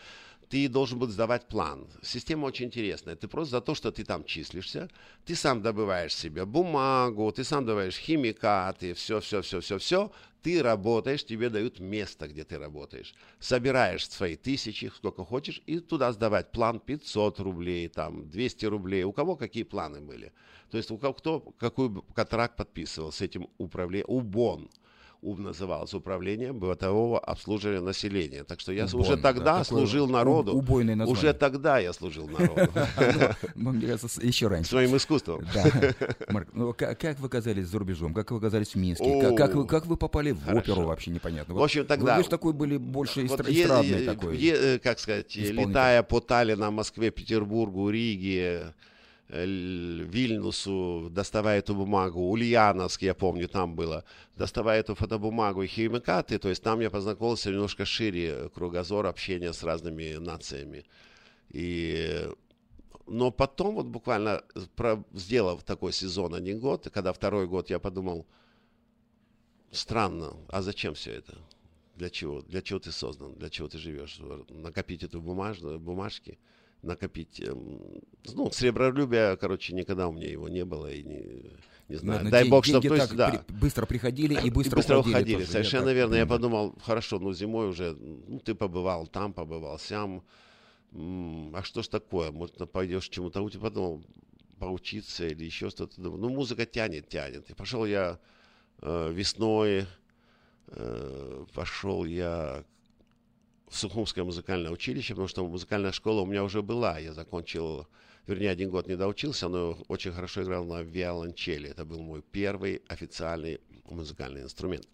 ты должен был сдавать план. Система очень интересная. Ты просто за то, что ты там числишься, ты сам добываешь себе бумагу, ты сам добываешь химикаты, все, все, все, все, все. Ты работаешь, тебе дают место, где ты работаешь. Собираешь свои тысячи, сколько хочешь, и туда сдавать план 500 рублей, там 200 рублей. У кого какие планы были. То есть у кого кто какой контракт подписывал с этим управлением. УБОН. УБ называлось Управление бытового обслуживания населения. Так что я УБОН, уже да, тогда такое служил народу. убойное название. Уже тогда я служил народу. Ну, Мне кажется, еще раньше. Своим искусством. Да. Марк, ну как, вы оказались за рубежом? Как вы оказались в Минске? Как, вы, попали в оперу, вообще непонятно. В общем, тогда- Вы, же такой были больше эстрадный такой. э, как сказать, летая по Таллину, Москве, Петербургу, Риге, Вильнюсу, доставая эту бумагу, Ульяновск, я помню, там было, доставая эту фотобумагу и химикаты, то есть там я познакомился немножко шире кругозор общения с разными нациями. И но потом, вот буквально про- сделав такой сезон один год, и когда второй год я подумал, странно, а зачем все это? Для чего? Для чего ты создан? Для чего ты живешь? Накопить эту бумажную, бумажки, накопить... эм, ну, сребролюбия, короче, никогда у меня его не было, и не, не знаю. Наверное, Дай бог, чтобы... То есть, да. быстро приходили и быстро, И быстро уходили. уходили, тоже. Я совершенно так верно. Я понимаю. подумал, хорошо, ну зимой уже, ну ты побывал там, побывал сям, а что ж такое, может пойдешь чему-то учить, подумал, поучиться или еще что-то. Ну музыка тянет, тянет. И пошел я э, весной, э, пошел я Сухумское музыкальное училище, потому что музыкальная школа у меня уже была. Я закончил, вернее, один год не доучился, но очень хорошо играл на виолончели. Это был мой первый официальный музыкальный инструмент.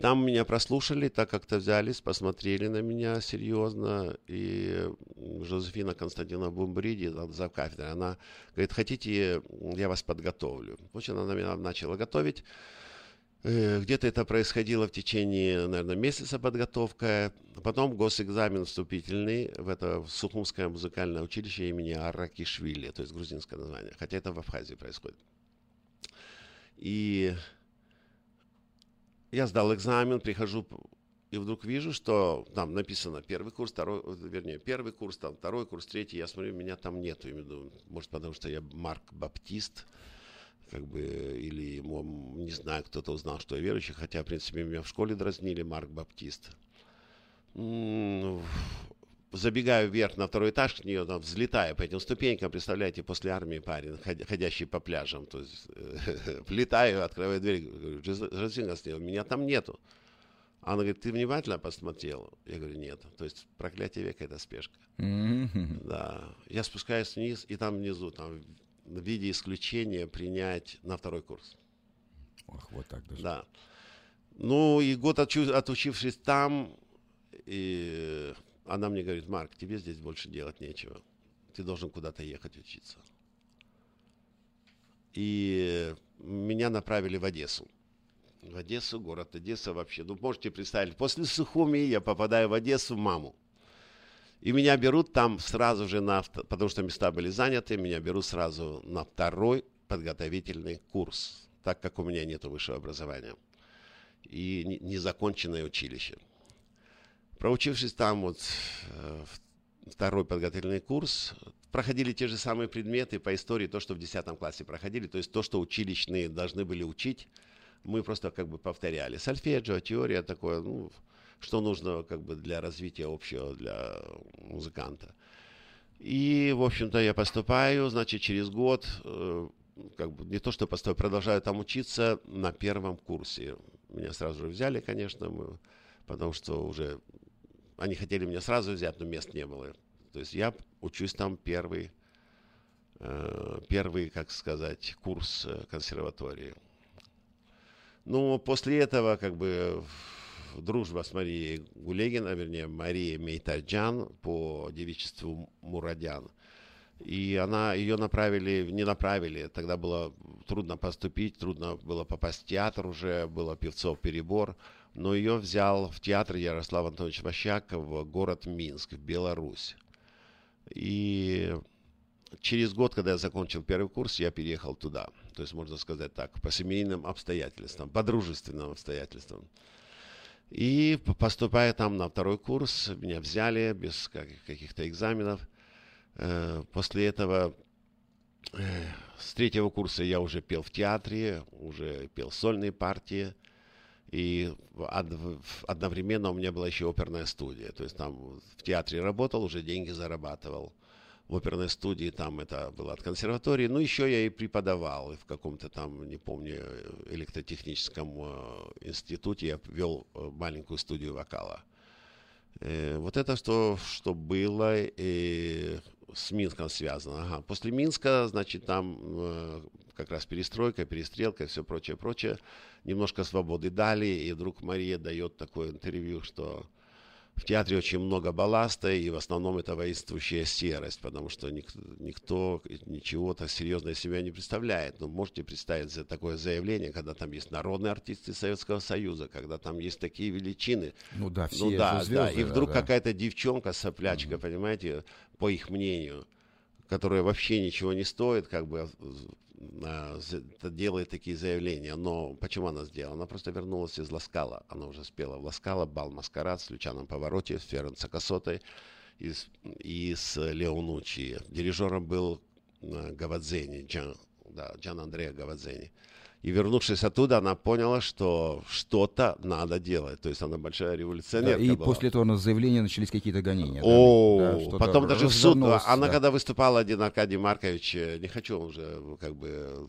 Там меня прослушали, так как-то взялись, посмотрели на меня серьезно. И Жозефина Константиновна Бумбриди, за кафедрой, она говорит, хотите, я вас подготовлю. В общем, она меня начала готовить. Э, Где-то это происходило в течение, наверное, месяца подготовка. Потом госэкзамен вступительный в это в Сухумское музыкальное училище имени Аракишвили, то есть грузинское название, хотя это в Абхазии происходит. И я сдал экзамен, прихожу и вдруг вижу, что там написано первый курс, второй, вернее, первый курс, там второй курс, третий. Я смотрю, меня там нету. Я думаю, может, потому что я Марк Баптист, как бы, или, мо- не знаю, кто-то узнал, что я верующий, хотя, в принципе, меня в школе дразнили Марк Баптист. М, Забегаю вверх на второй этаж к нее, там, взлетаю по этим ступенькам, представляете, после армии парень, ходя- ходящий по пляжам, то есть, влетаю, открываю дверь, говорю, Жозефина Константиновна, меня там нету. Она говорит, ты внимательно посмотрел? Я говорю, нет. То есть проклятие века – это спешка. Мгм. Да. Я спускаюсь вниз, и там внизу, там в виде исключения принять на второй курс. Ох, вот так даже. Да. Ну, и год отучившись там, и она мне говорит, Марк, тебе здесь больше делать нечего. Ты должен куда-то ехать учиться. И меня направили в Одессу. В Одессу, город Одесса вообще. Ну, можете представить, после Сухуми я попадаю в Одессу, маму. И меня берут там сразу же на, потому что места были заняты, меня берут сразу на второй подготовительный курс, так как у меня нет высшего образования и не- незаконченное училище. Проучившись там вот э, второй подготовительный курс, проходили те же самые предметы по истории, то, что в 10 классе проходили, то есть то, что училищные должны были учить, мы просто как бы повторяли. Сольфеджио, теория такое, ну, что нужно как бы для развития общего для музыканта. И, в общем-то, я поступаю, значит, через год, э, как бы не то, что поступаю, продолжаю там учиться на первом курсе. Меня сразу же взяли, конечно, мы, потому что уже они хотели меня сразу взять, но мест не было. То есть я учусь там первый, э, первый, как сказать, курс э, консерватории. Ну, после этого, как бы, дружба с Марией Гулегиной, вернее, Марией Мейтарджан по девичеству Мурадян. И она, ее направили, не направили, тогда было трудно поступить, трудно было попасть в театр уже, было певцов перебор, но ее взял в театр Ярослав Антонович Ващаков в город Минск, в Беларусь. И через год, когда я закончил первый курс, я переехал туда. То есть, можно сказать так, по семейным обстоятельствам, по дружественным обстоятельствам. И поступая там на второй курс, меня взяли без как- каких-то экзаменов. Э, После этого э, с третьего курса я уже пел в театре, уже пел сольные партии. И одновременно у меня была еще оперная студия. То есть там в театре работал, уже деньги зарабатывал. Оперной студии там это было от консерватории. Ну, еще я и преподавал и в каком-то там, не помню, электротехническом э, институте. Я вел э, маленькую студию вокала. Э, вот это что, что было и с Минском связано. Ага. После Минска, значит, там как раз перестройка, перестрелка, все прочее, прочее. Немножко свободы дали, и вдруг Мария дает такое интервью, что в театре очень много балласта, и в основном это воинствующая серость, потому что ник- никто ничего-то серьезное себя не представляет. Но можете представить за такое заявление, когда там есть народные артисты Советского Союза, когда там есть такие величины, Ну да, все ну да, да. звезды, И да, вдруг да. какая-то девчонка, соплячка, понимаете, по их мнению, которая вообще ничего не стоит, как бы а, делает такие заявления. Но почему она сделала? Она просто вернулась из Ласкала. Она уже спела в Ласкала, бал Маскарад с Лючаном Повороте, с Ференцо с, и с Леонучи. Дирижером был э, Гавадзени, Джан, да, Джан Андреа Гавадзени. И вернувшись оттуда, она поняла, что что-то надо делать. То есть она большая Да, революционерка и была. после этого на заявление начались какие-то гонения. да? О, Да, потом даже в суд. развернулось, Она да. когда выступала, один Аркадий Маркович, э, не хочу уже, как бы,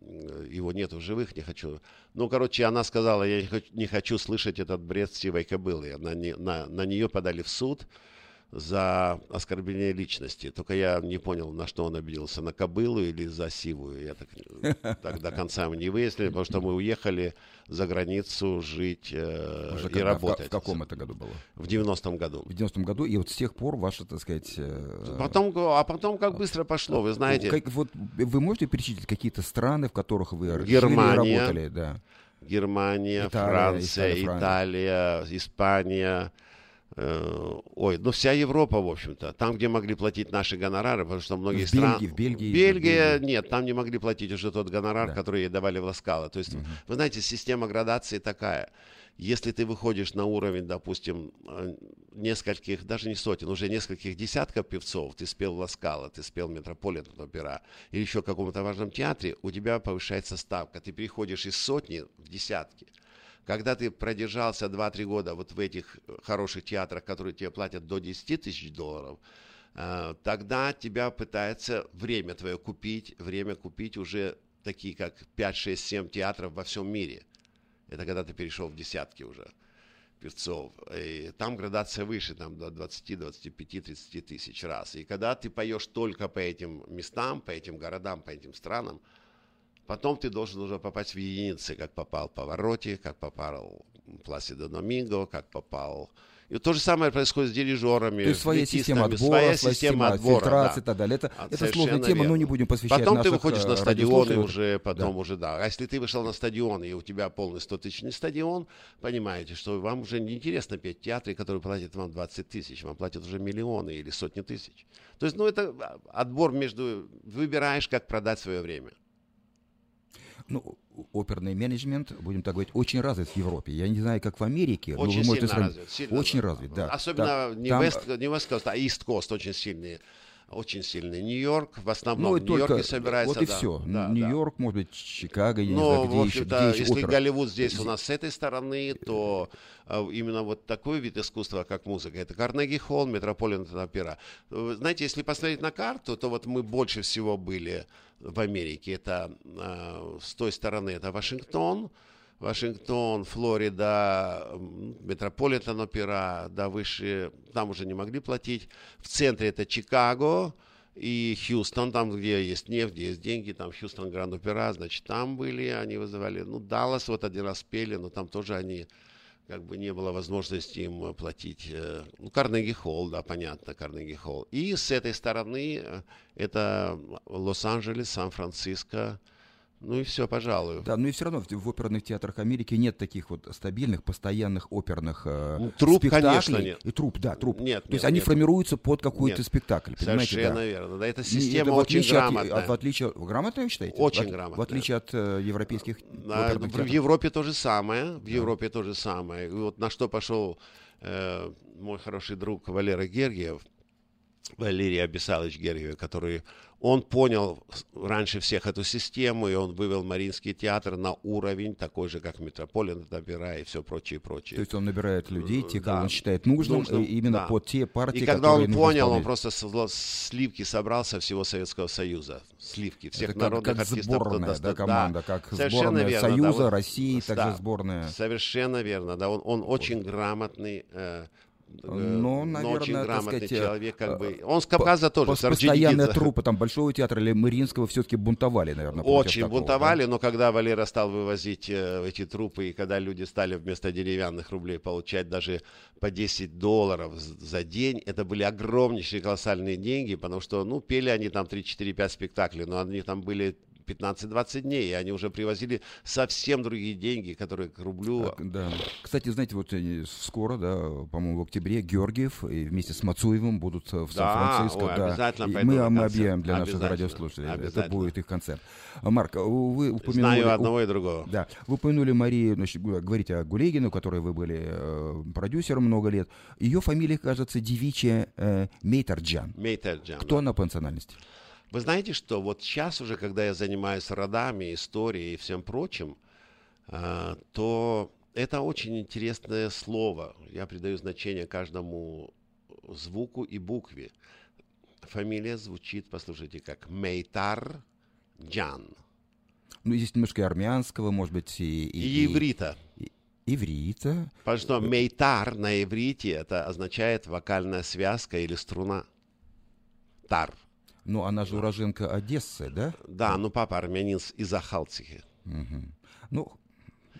э, его нету в живых, не хочу. Ну, короче, она сказала, я не хочу, не хочу слышать этот бред сивой кобылы. На, на, на нее подали в суд за оскорбление личности. Только я не понял, на что он обиделся, на кобылу или за сивую. Я так, так до конца мы не выяснили, потому что мы уехали за границу жить э, Уже и когда? В работать. В каком это году было? В 90-м году. В 90-м году, и вот с тех пор ваша, так сказать... э, Потом, а потом как быстро пошло, вы знаете. как- вот вы можете перечислить какие-то страны, в которых вы жили и Германия. работали? Да. Германия, Италия, Франция, Италия, Франция. Италия, Испания. Э, ой, ну вся Европа, в общем-то. Там, где могли платить наши гонорары, потому что многие страны... В Бельгии, Бельгия, нет, там не могли платить уже тот гонорар, Да. который ей давали в Ласкало. То есть, вы знаете, система градации такая. Если ты выходишь на уровень, допустим, э, нескольких, даже не сотен, уже нескольких десятков певцов, ты спел в Ласкало, ты спел в Метрополитен опера или еще в каком-то важном театре, у тебя повышается ставка. Ты переходишь из сотни в десятки. Когда ты продержался 2-3 года вот в этих э, хороших театрах, которые тебе платят до 10 тысяч долларов, э, тогда тебя пытается время твое купить, время купить уже такие, как 5, 6, 7 театров во всем мире. Это когда ты перешел в десятки уже. певцов. И там градация выше, там до 20, 25, 30 тысяч раз. И когда ты поешь только по этим местам, по этим городам, по этим странам, потом ты должен уже попасть в единицы, как попал Повороте, как попал Пласидо Доминго, как попал и то же самое происходит с дирижерами. То есть своя система отбора, своя система отбора, фильтрации да. и так далее. Это, А, это сложная тема, но верно. не будем посвящать Потом ты выходишь э, на стадион и радиослушателей. уже потом уже, да. А если ты вышел на стадион, и у тебя полный 100-тысячный стадион, понимаете, что вам уже неинтересно петь в театре, который платит вам 20 тысяч, вам платят уже миллионы или сотни тысяч. То есть, ну, это отбор между... Выбираешь, как продать свое время. Ну, оперный менеджмент, будем так говорить, очень развит в Европе. Я не знаю, как в Америке, но Очень вы можете сравнить. развит. сильно Очень развит, да. Особенно Там- не, там, West, не West Coast, а East Coast очень сильные. Очень сильный. Нью-Йорк, в основном ну, в Нью-Йорке собирается. вот и да, все. да, да. Нью-Йорк, может быть, Чикаго, я не Но, знаю, где еще, где еще если опера. Голливуд здесь у нас с этой стороны, то э, именно вот такой вид искусства, как музыка, это Карнеги Холл, Метрополитен опера. Вы Знаете, если посмотреть на карту, то вот мы больше всего были в Америке. Это э, с той стороны это Вашингтон, Вашингтон, Флорида, Метрополитен опера, да, выше, там уже не могли платить. В центре это Чикаго и Хьюстон, там, где есть нефть, где есть деньги, там Хьюстон Гранд Опера, значит, там были, они вызывали, ну, Даллас вот один раз пели, но там тоже они, как бы не было возможности им э, платить. э, Ну, Карнеги Холл, да, понятно, Карнеги Холл. И с этой стороны э, это Лос-Анджелес, Сан-Франциско, ну и все, пожалуй. Да, но и все равно в, в оперных театрах Америки нет таких вот стабильных, постоянных оперных э, Ну, труп, спектаклей. конечно, нет. И труп, да, труп. Нет, То нет, есть они нет. формируются под какой-то Нет. спектакль, понимаете? Совершенно да. верно. Да, эта И система это в очень от- грамотная. От, в отличие, вы грамотно вы считаете? Очень В- грамотная. В отличие от э, европейских Да, оперных в театров. Европе то же самое. В Европе то же самое. И вот на что пошел э, мой хороший друг Валера Гергиев, Валерий Абисалович Гергиев, который он понял раньше всех эту систему, и он вывел Мариинский театр на уровень такой же, как Метрополитен опера и все прочее, прочее. То есть он набирает людей, тех, кого Да. он считает нужным, Нужным, и именно да. под те партии, И когда он понял, он просто сливки собрал со всего Советского Союза. Сливки всех Это как, народных как артистов. сборная, да, команда, как совершенно сборная верно, да, Союза, вот, России, да, также сборная. Совершенно верно, да, он, он очень грамотный, э, э, но наверное, очень так грамотный сказать, э, человек, как бы. Он с Кавказа тоже, с Орджоникидзе. Постоянные трупы там Большого театра или Мариинского все-таки бунтовали, наверное. Очень такого, бунтовали, но когда Валера стал вывозить э, эти трупы, и когда люди стали вместо деревянных рублей получать даже по 10 долларов за день, это были огромнейшие колоссальные деньги, потому что, ну, пели они там 3-4-5 спектаклей, но они там были 15-20 дней, и они уже привозили совсем другие деньги, которые к рублю... Так, да. Кстати, знаете, вот скоро, да, по-моему, в октябре Георгиев и вместе с Мацуевым будут э, в Да, Сан-Франциско. ой, да. обязательно И мы, мы объявим для наших радиослушателей. Это будет их концерт. А, Марк, вы упомянули... Знаю одного и другого. Да, вы упомянули Марию, значит, говорите о Гулегину, которой вы были э, продюсером много лет. Ее фамилия, кажется, девичья э, Мейтерджан. Мейтерджан. Кто она по национальности? Вы знаете, что вот сейчас уже, когда я занимаюсь родами, историей и всем прочим, а, то это очень интересное слово. Я придаю значение каждому звуку и букве. Фамилия звучит, послушайте, как Мейтар Джан. Ну, здесь немножко и армянского, может быть, и... И иврита. и- иврита. Потому что мейтар на иврите это означает вокальная связка или струна. Тар. Ну, она же уроженка Одессы, да? Да, ну папа армянин из Ахалцихи. Мгм. Ну,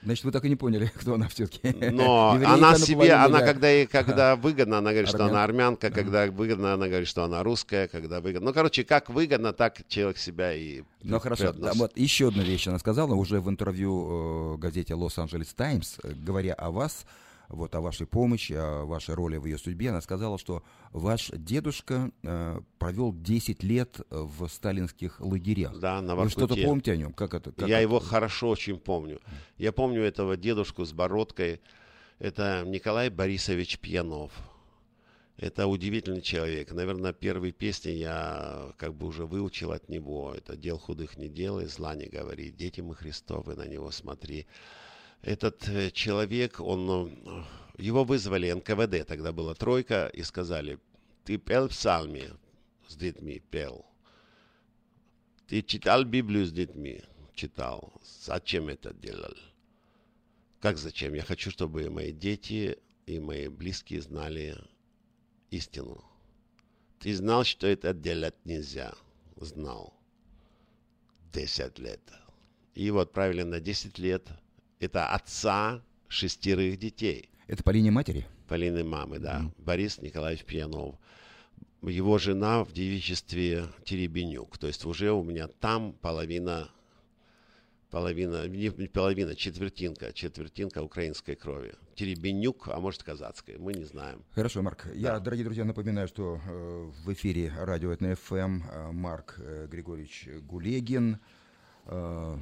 значит, вы так и не поняли, кто она все-таки. Но она себе, она когда ей когда выгодно, она говорит, что она армянка, когда выгодно, она говорит, что она русская, когда выгодно. Ну, короче, как выгодно, так человек себя и Ну хорошо, да, вот еще одну вещь она сказала уже в интервью э, газете Лос-Анджелес Таймс, э, говоря о вас, вот о вашей помощи, о вашей роли в ее судьбе, она сказала, что ваш дедушка э, провел 10 лет в сталинских лагерях. Да, на Вы что-то Воркуте. помните о нем? Как это? как Я это? его хорошо очень помню. Я помню этого дедушку с бородкой. Это Николай Борисович Пьянов. Это удивительный человек. Наверное, первые песни я как бы уже выучил от него. Это «Дел худых не делай, зла не говори, дети мы Христовы, на него смотри». Этот э, человек, он, э, его вызвали НКВД, тогда была тройка, и сказали, ты пел псалми с детьми, пел. Ты читал Библию с детьми? Читал. Зачем это делал? Как зачем? Я хочу, чтобы мои дети и мои близкие знали истину. Ты знал, что это делать нельзя. Знал. 10 лет. И вот отправили на 10 лет. Это отца шестерых детей. Это по линии матери? По линии мамы, да. Mm-hmm. Борис Николаевич Пьянов. Его жена в девичестве Теребенюк. То есть уже у меня там половина половина, не половина, четвертинка, четвертинка украинской крови. Теребенюк, а может казацкой, мы не знаем. Хорошо, Марк. Да. Я, дорогие друзья, напоминаю, что э, в эфире радио ФМ э, Марк э, Григорьевич Гулегин. Э,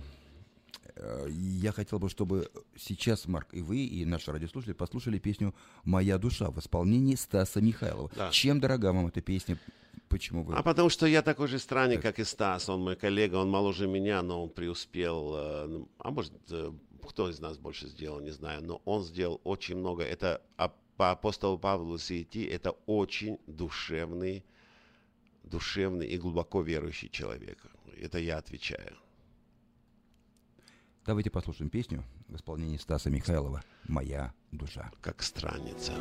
я хотел бы, чтобы сейчас, Марк, и вы, и наши радиослушатели послушали песню «Моя душа» в исполнении Стаса Михайлова. Да. Чем дорога вам эта песня? Почему вы? А потому что я такой же странник, как и Стас. Он мой коллега, он моложе меня, но он преуспел. Э, а может, э, кто из нас больше сделал, не знаю. Но он сделал очень много. Это а по апостолу Павлу Сиети, это очень душевный, душевный и глубоко верующий человек. Это я отвечаю. Давайте послушаем песню в исполнении Стаса Михайлова «Моя душа». Как страница.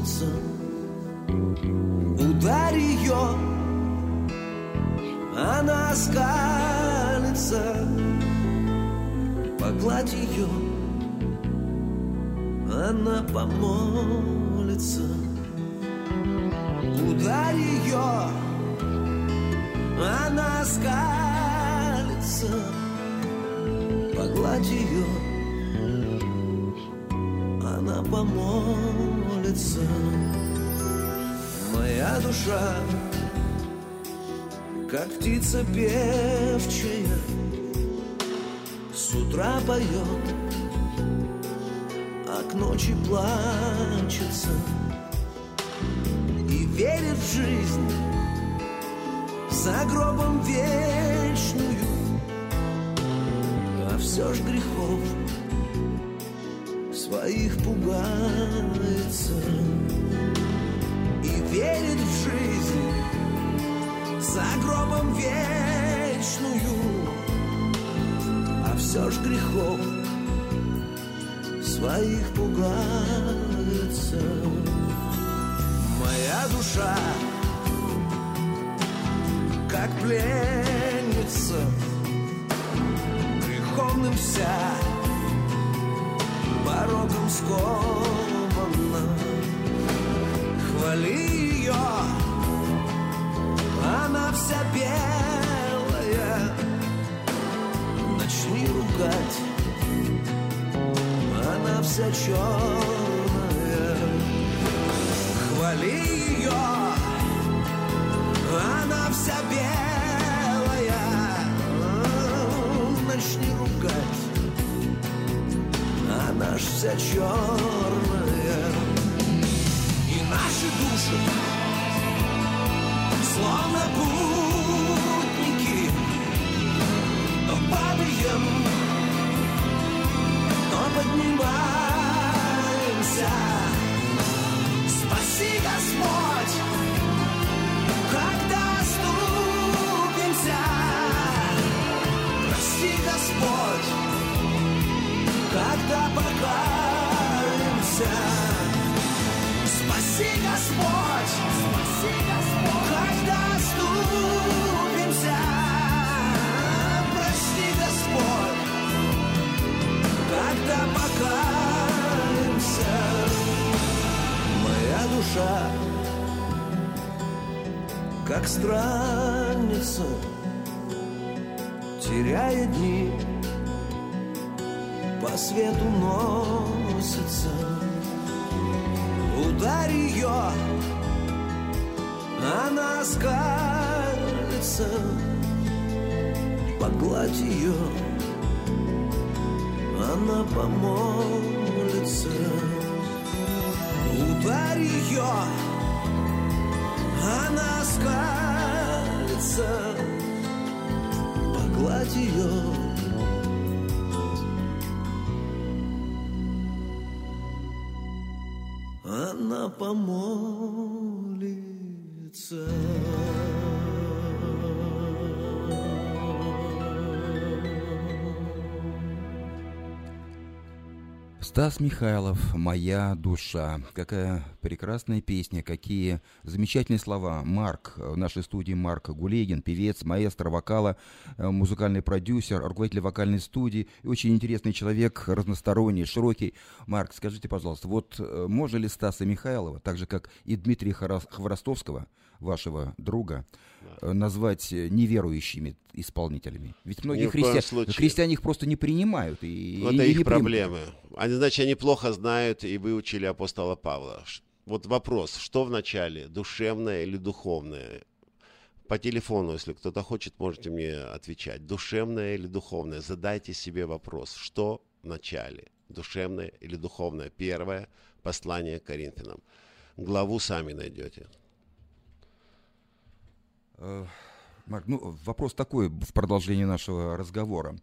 Носится. Ударь ее, она скалится, погладь ее, она помолится ударь ее, она скалится, погладь ее, она помолится. Моя душа, как птица певчая, с утра поет, а к ночи плачется верит в жизнь за гробом вечную, а все ж грехов своих пугается и верит в жизнь за гробом вечную, а все ж грехов своих пугается моя душа, как пленница, греховным вся, скована. Хвали ее, она вся белая, начни ругать, она вся черная хвали ее, она вся белая, она ж Стас Михайлов «Моя душа». Какая прекрасная песня, какие замечательные слова. Марк, в нашей студии Марк Гулегин, певец, маэстро вокала, э, музыкальный продюсер, руководитель вокальной студии и очень интересный человек, разносторонний, широкий. Марк, скажите, пожалуйста, вот э, можно ли Стаса Михайлова, так же как и Дмитрия Хворостовского, вашего друга, э, назвать э, неверующими исполнителями? Ведь многие случае. христиане их просто не принимают. И, Вот и это не их примут. проблемы. Они, значит, они плохо знают и выучили апостола Павла. Вот вопрос, что в начале, душевное или духовное? По телефону, если кто-то хочет, можете мне отвечать. Душевное или духовное? Задайте себе вопрос, что в начале, душевное или духовное? Первое послание к Коринфянам. Главу сами найдете. Э, Марк, ну, вопрос такой в продолжении нашего разговора.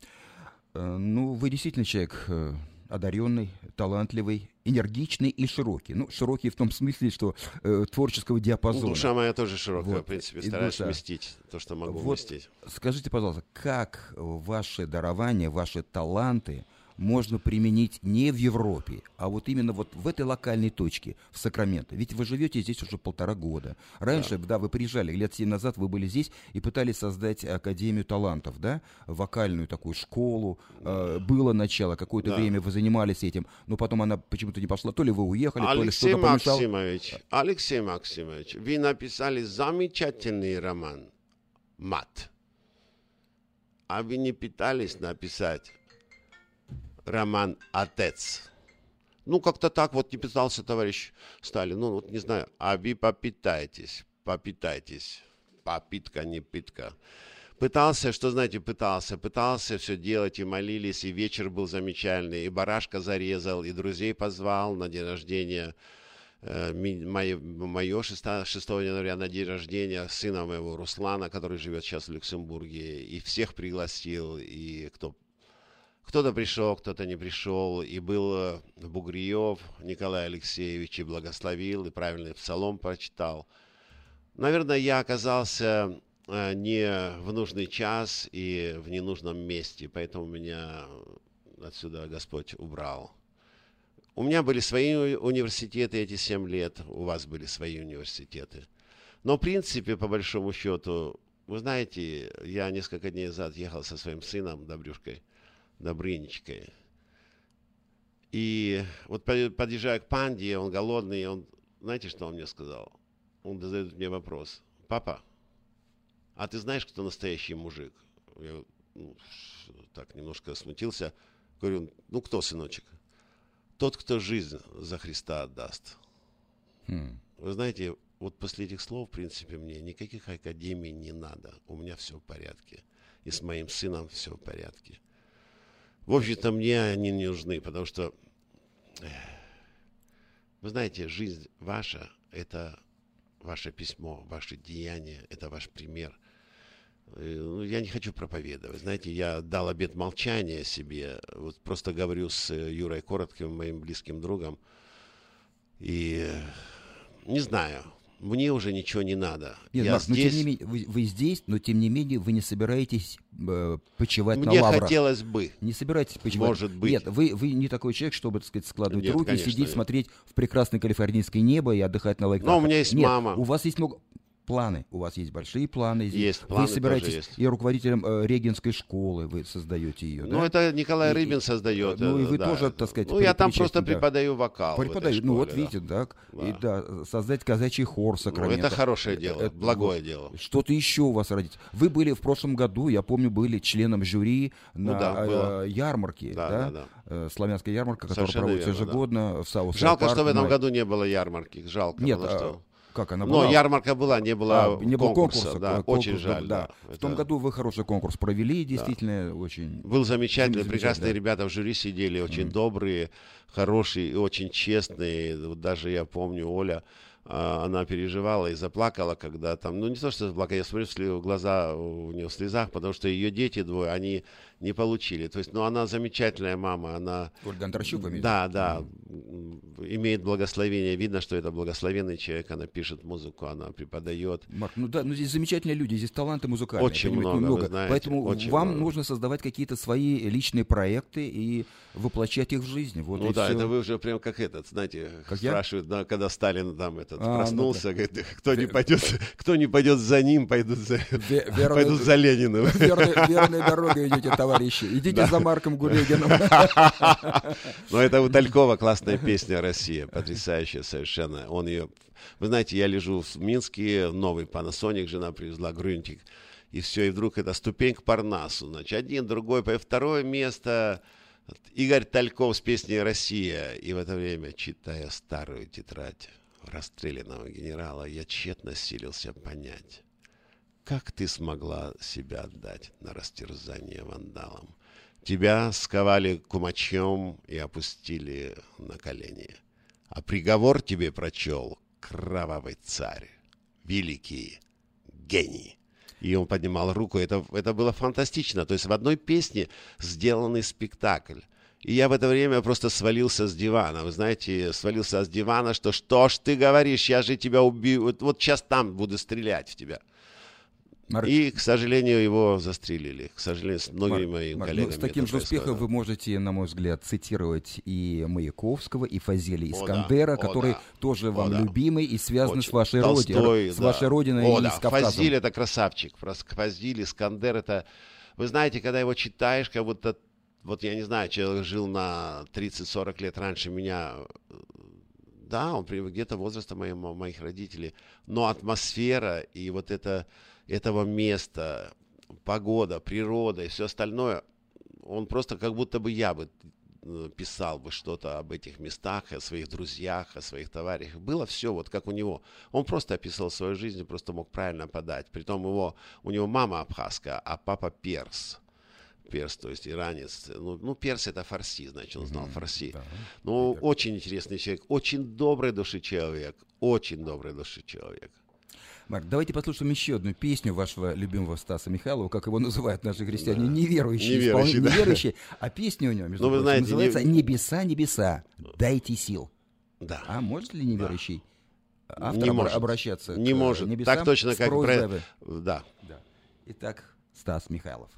Э, Ну, вы действительно человек э, одаренный, талантливый, энергичный и широкий. Ну, широкий в том смысле, что э, творческого Ну, диапазона. душа моя тоже широкая, Вот. в принципе, стараюсь душа. вместить то, что могу Вот вместить. Скажите, пожалуйста, как ваши дарования, ваши таланты можно применить не в Европе, а вот именно вот в этой локальной точке, в Сакраменто? Ведь вы живете здесь уже полтора года. Раньше, да, вы приезжали, лет семь назад вы были здесь и пытались создать Академию талантов, да, вокальную такую школу. Э, было начало, какое-то Да. время вы занимались этим, но потом она почему-то не пошла. То ли вы уехали, то ли Алексей что-то помешало. Максимович, Алексей Максимович, вы написали замечательный роман «Мат». А вы не пытались написать роман «Отец»? Ну, как-то так вот не пытался товарищ Сталин. Ну, вот не знаю. А вы попытайтесь, попытайтесь. Попитка, не питка. Пытался, что знаете, пытался, пытался все делать, и молились, и вечер был замечательный, и барашка зарезал, и друзей позвал на день рождения, мое, мое 6, 6 января на день рождения сына моего Руслана, который живет сейчас в Люксембурге, и всех пригласил, и кто кто-то пришел, кто-то не пришел, и был э, Бугриев Николай Алексеевич, и благословил, и правильный псалом прочитал. Наверное, я оказался э, не в нужный час и в ненужном месте, поэтому меня отсюда Господь убрал. У меня были свои уни- университеты эти семь лет, у вас были свои университеты. Но, в принципе, по большому счету, вы знаете, я несколько дней назад ехал со своим сыном, Добрюшкой, Добрынечкой. И вот по- подъезжая к панде, он голодный, он, знаете, что он мне сказал? Он задает мне вопрос. Папа, а ты знаешь, кто настоящий мужик? Я ну, так немножко смутился. Говорю, ну кто, сыночек? Тот, кто жизнь за Христа отдаст. Хм. Вы знаете, вот после этих слов, в принципе, мне никаких академий не надо. У меня все в порядке. И с моим сыном все в порядке. В общем-то, мне они не нужны, потому что, вы знаете, жизнь ваша – это ваше письмо, ваше деяние, это ваш пример. Э, ну, Я не хочу проповедовать. Знаете, я дал обет молчания себе. Вот просто говорю с э, Юрой Коротким, моим близким другом. И не знаю, мне уже ничего не надо. Нет, я Марк, но здесь, тем не менее, вы, вы здесь, но тем не менее вы не собираетесь э, почивать мне на лаврах. хотелось бы. Не собираетесь почивать? Может быть. Нет, вы, вы не такой человек, чтобы, так сказать, складывать Нет, руки, конечно, сидеть, нет. смотреть в прекрасное калифорнийское небо и отдыхать на лайках. Но у меня есть Нет, мама. у вас есть много... Планы. У вас есть большие планы. здесь. Есть, Вы планы собираетесь тоже есть. и руководителем э, Регенской школы вы создаете ее, Ну, да? это Николай И- Рыбин создает. ну, и э, вы да. тоже, так сказать, Ну, я там просто да. преподаю вокал. Преподаю. Ну, вот школе, видите, да. И да, создать казачий хор Ну, Сакрамента. это хорошее дело, Это- благое вот. дело. Что-то еще у вас родить. Вы были в прошлом году, я помню, были членом жюри на Ну да, э, было. ярмарке, Да, да, да, да. Э, славянская ярмарка, которая Совершенно проводится верно, да. ежегодно в Саус. Жалко, что в этом году не было ярмарки. Жалко. Нет, потому а, что... как она Но была? ярмарка была, не было, А, не было конкурса. конкурса. да, конкурс очень жаль. да. Да. В том Это году вы хороший конкурс провели, действительно, очень. Был замечательный, Замечательно, прекрасные да. ребята в жюри сидели, очень добрые, хорошие и очень честные. Вот даже я помню, Оля, а, она переживала и заплакала, когда там, ну не то, что заплакала, я смотрю в глаза у нее в слезах, потому что ее дети двое, они не получили. То есть, ну она замечательная мама, она... Ольга Андрощук имеет? Да, да, имеет благословение, видно, что это благословенный человек, она пишет музыку, она преподает. Марк, ну да, ну здесь замечательные люди, здесь таланты музыкальные. Очень понимаете, много, вы знаете, Поэтому очень вам много. нужно создавать какие-то свои личные проекты и воплощать их в жизнь. Вот Ну да, всё. это вы уже прям как этот, знаете, Как спрашивают, да, когда Сталин там этот А, ну проснулся, говорит, кто не пойдет, кто не пойдет за ним, пойдут за, Ве- верный- пойдут за Лениным. Верной, верной дорогой идете, товарищи. Идите за Марком Гулегиным. Но это у Талькова классная песня «Россия», потрясающая совершенно. Он ее... Вы знаете, я лежу в Минске, новый Panasonic жена привезла, грунтик, и все, и вдруг это ступень к Парнасу. Значит, один, другой, второе место Игорь Тальков с песней «Россия». И в это время, читая старую тетрадь расстрелянного генерала, я тщетно силился понять, как ты смогла себя отдать на растерзание вандалам. Тебя сковали кумачом и опустили на колени. А приговор тебе прочел кровавый царь, великий гений. И он поднимал руку. Это, это было фантастично. То есть в одной песне сделанный спектакль. И я в это время просто свалился с дивана. Вы знаете, свалился с дивана, что что ж ты говоришь, я же тебя убью. Вот, вот сейчас там буду стрелять в тебя. Марк, И, к сожалению, его застрелили. К сожалению, с многими Марк, моими Марк, ну, коллегами. с таким же успехом происходило. вы можете, на мой взгляд, цитировать и Маяковского, и Фазели О, да. Искандера, О, который да. тоже О, вам да. любимый и связан с Очень. вашей Толстой, родиной, с да. вашей родиной О, и да. с Кавказом. Фазиль это красавчик. Фазиль, Искандер это... Вы знаете, когда его читаешь, как будто... Вот я не знаю, человек жил на 30-40 лет раньше меня. Да, он где-то возраста моей- моих родителей. Но атмосфера и вот это, этого места, погода, природа и все остальное, он просто как будто бы я бы э, писал бы что-то об этих местах, о своих друзьях, о своих товарищах. Было все вот как у него. Он просто описывал свою жизнь, просто мог правильно подать. Притом его, у него мама абхазская, а папа перс. Перс, то есть иранец. Ну, ну перс это фарси, значит, он знал фарси. Ну, очень интересный человек, очень доброй души человек, очень доброй души человек. Марк, давайте послушаем еще одну песню вашего любимого Стаса Михайлова, как его называют наши христиане, неверующие, Неверующие, исполн- да. неверующие. А песня у него, между Ну, прочим, знаете, называется не- «Небеса, небеса, дайте сил». Да. А может ли неверующий автор Не может. обращаться Не к может. небесам Так точно, как про-? Да. Да. Итак, Стас Михайлов.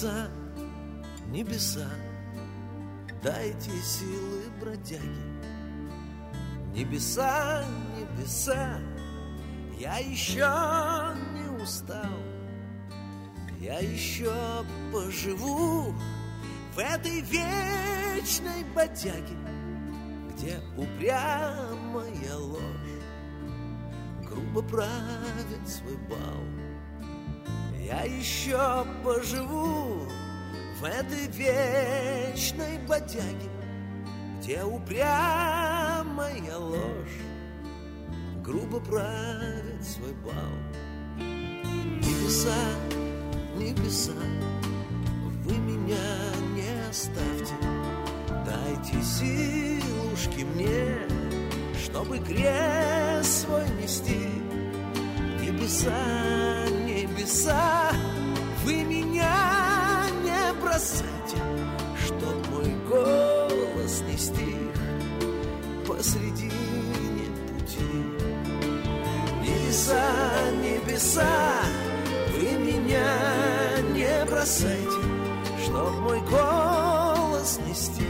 Небеса, небеса, дайте силы бродяги. Небеса, небеса, я еще не устал. Я еще поживу в этой вечной бодяге, где упрямая ложь грубо правит свой бал. Я еще поживу в этой вечной бодяге, где упрямая ложь грубо правит свой бал. Небеса, небеса, вы меня не оставьте, дайте силушки мне, чтобы крест свой нести. Небеса, небеса, вы меня не бросайте, чтоб мой голос не стих посредине пути. Небеса, небеса, вы меня не бросайте, чтоб мой голос не стих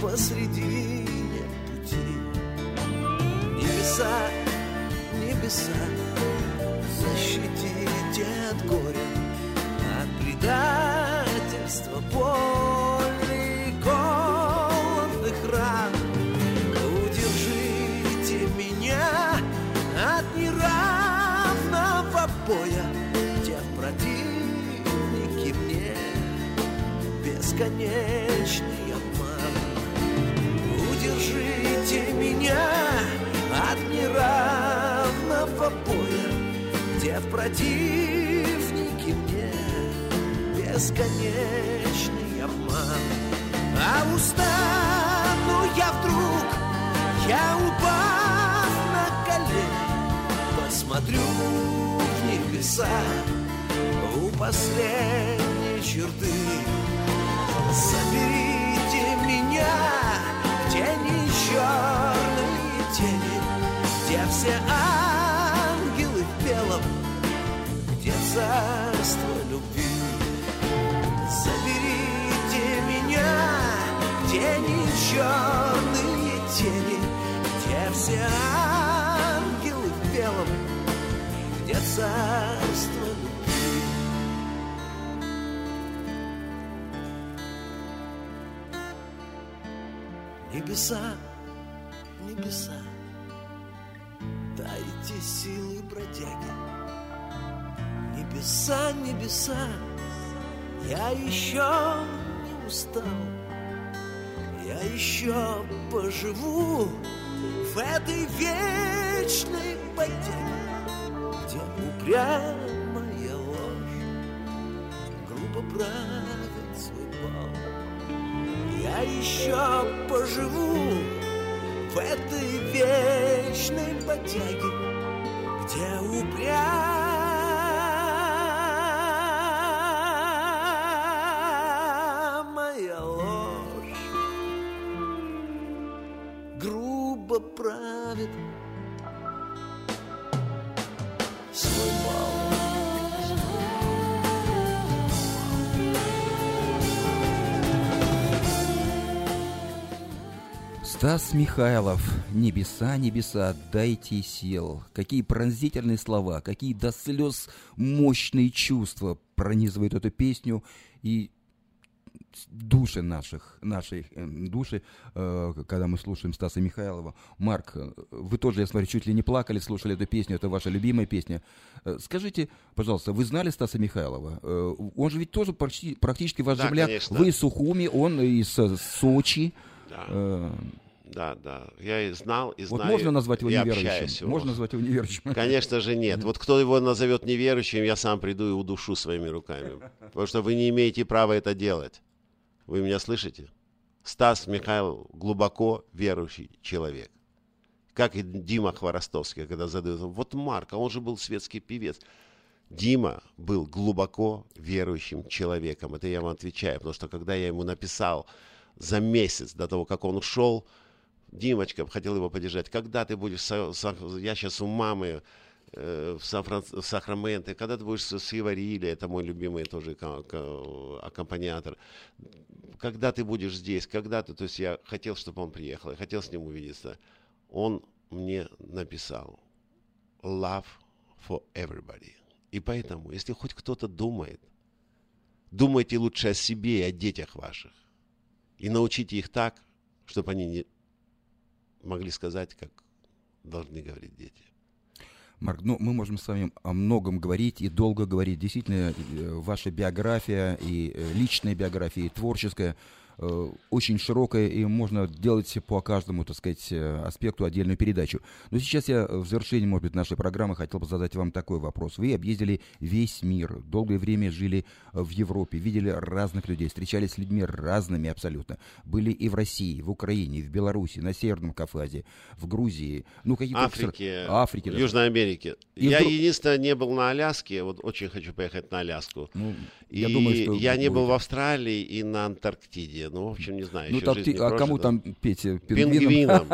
посредине пути. Небеса, небеса, защитите от горя, от предательства, боли голодных ран. Удержите меня от неравного боя, где противники мне бесконечный обман. Удержите меня противники мне бесконечный обман. А устану я вдруг, я упав на колени, посмотрю в небеса у последней черты. Соберите меня в тени черные тени, где все ангелы царство любви. Заберите меня тени черные тени, где все ангелы в белом, где царство любви. Небеса, небеса, дайте силы бродяги. Небеса, небеса, я еще не устал. Я еще поживу в этой вечной бодяге, где упрямая ложь грубо правит свой бал. Я еще поживу в этой вечной бодяге, где упрямая правит свой бал. Стас Михайлов, небеса, небеса, дайте сил. Какие пронзительные слова, какие до слез мощные чувства пронизывают эту песню и души наших, нашей э, души, э, когда мы слушаем Стаса Михайлова. Марк, э, вы тоже, я смотрю, чуть ли не плакали, слушали эту песню, это ваша любимая песня. Скажите, пожалуйста, вы знали Стаса Михайлова? Он же ведь тоже почти, практически ваш Да, земляк. конечно. Вы из Сухуми, он из Сочи. Да, Э, да, да. Я и знал, и Вот знаю. можно назвать его неверующим? его. Можно назвать его неверующим? Конечно же нет. Вот кто его назовет неверующим, я сам приду и удушу своими руками. Потому что вы не имеете права это делать. Вы меня слышите? Стас Михаил глубоко верующий человек. Как и Дима Хворостовский, когда задают, вот Марк, а он же был светский певец. Дима был глубоко верующим человеком. Это я вам отвечаю, потому что когда я ему написал за месяц до того, как он ушел, Димочка, хотел его поддержать, когда ты будешь, со- со- я сейчас у мамы э, в, Сан-Фран- в Сакраменто, когда ты будешь с Иварили, это мой любимый тоже аккомпаниатор, когда ты будешь здесь, когда ты, то есть я хотел, чтобы он приехал, я хотел с ним увидеться. Он мне написал love for everybody. И поэтому, если хоть кто-то думает, думайте лучше о себе и о детях ваших. И научите их так, чтобы они не могли сказать, как должны говорить дети. Марк, ну мы можем с вами о многом говорить и долго говорить. Действительно, э, ваша биография и э, личная биография, и творческая очень широкая, и можно делать по каждому, так сказать, э, аспекту отдельную передачу. Но сейчас я в завершении, может быть, нашей программы хотел бы задать вам такой вопрос. Вы объездили весь мир, долгое время жили э, в Европе, видели разных людей, встречались с людьми разными абсолютно. Были и в России, в Украине, в Беларуси, на Северном Кавказе, в Грузии, ну какие-то... Африке, Африке, даже. Южной Америке. И я вдруг- единственное не был на Аляске, вот очень хочу поехать на Аляску. Ну, И я думаю, что я не был в Австралии и на Антарктиде, или, ну, в общем, не знаю. Ну, там не а кому там петь? э, Пингвинам?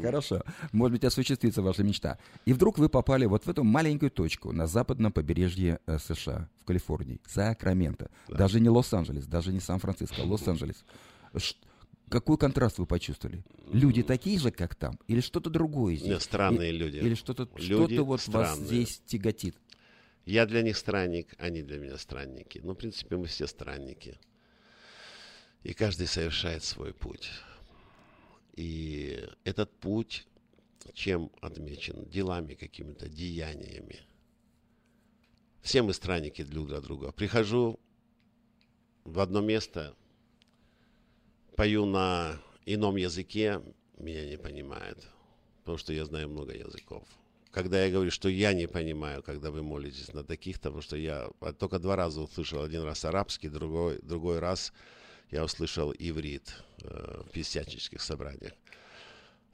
Ну, Хорошо. Может быть, осуществится ваша мечта. И вдруг вы попали вот в эту маленькую точку на западном побережье э, США, в Калифорнии, Сакраменто. Даже не Лос-Анджелес, даже не Сан-Франциско, а Лос-Анджелес. Какой контраст вы почувствовали? Люди такие же, как там? Или что-то другое здесь? Нет, странные И- люди. Или что-то Люди что вот вас странные. здесь тяготит? Я для них странник, они для меня странники. Ну, в принципе, мы все странники. И каждый совершает свой путь. И этот путь чем отмечен? Делами какими-то, деяниями. Все мы странники друг для друга. Прихожу в одно место, пою на ином языке, меня не понимают, потому что я знаю много языков. Когда я говорю, что я не понимаю, когда вы молитесь на таких-то, потому что я а, только два раза услышал, один раз арабский, другой, другой раз я услышал иврит э, в пятидесятнических собраниях.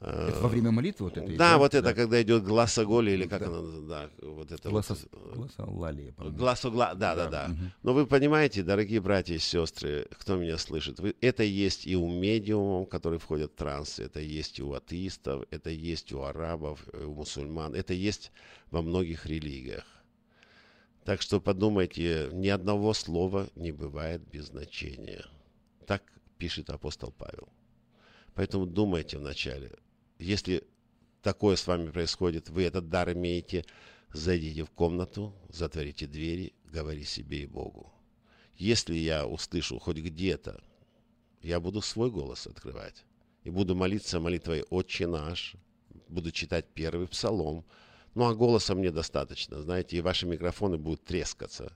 Э, Это во время молитвы вот это? да, вот это, когда идет гласоголи, или как Да. она, да, вот это Гласа, вот, э, гласолалия, по-моему. Гласогла... Да, да, да. Но вы понимаете, дорогие братья и сестры, кто меня слышит, вы... это есть и у медиумов, которые входят в транс, это есть и у атеистов, это есть у арабов, э, у мусульман, это есть во многих религиях. Так что подумайте, ни одного слова не бывает без значения. Так пишет апостол Павел. Поэтому думайте вначале, если такое с вами происходит, вы этот дар имеете, зайдите в комнату, затворите двери, говори себе и Богу. Если я услышу хоть где-то, я буду свой голос открывать. И буду молиться молитвой «Отче наш», буду читать первый псалом. Ну, а голоса мне достаточно, знаете, и ваши микрофоны будут трескаться,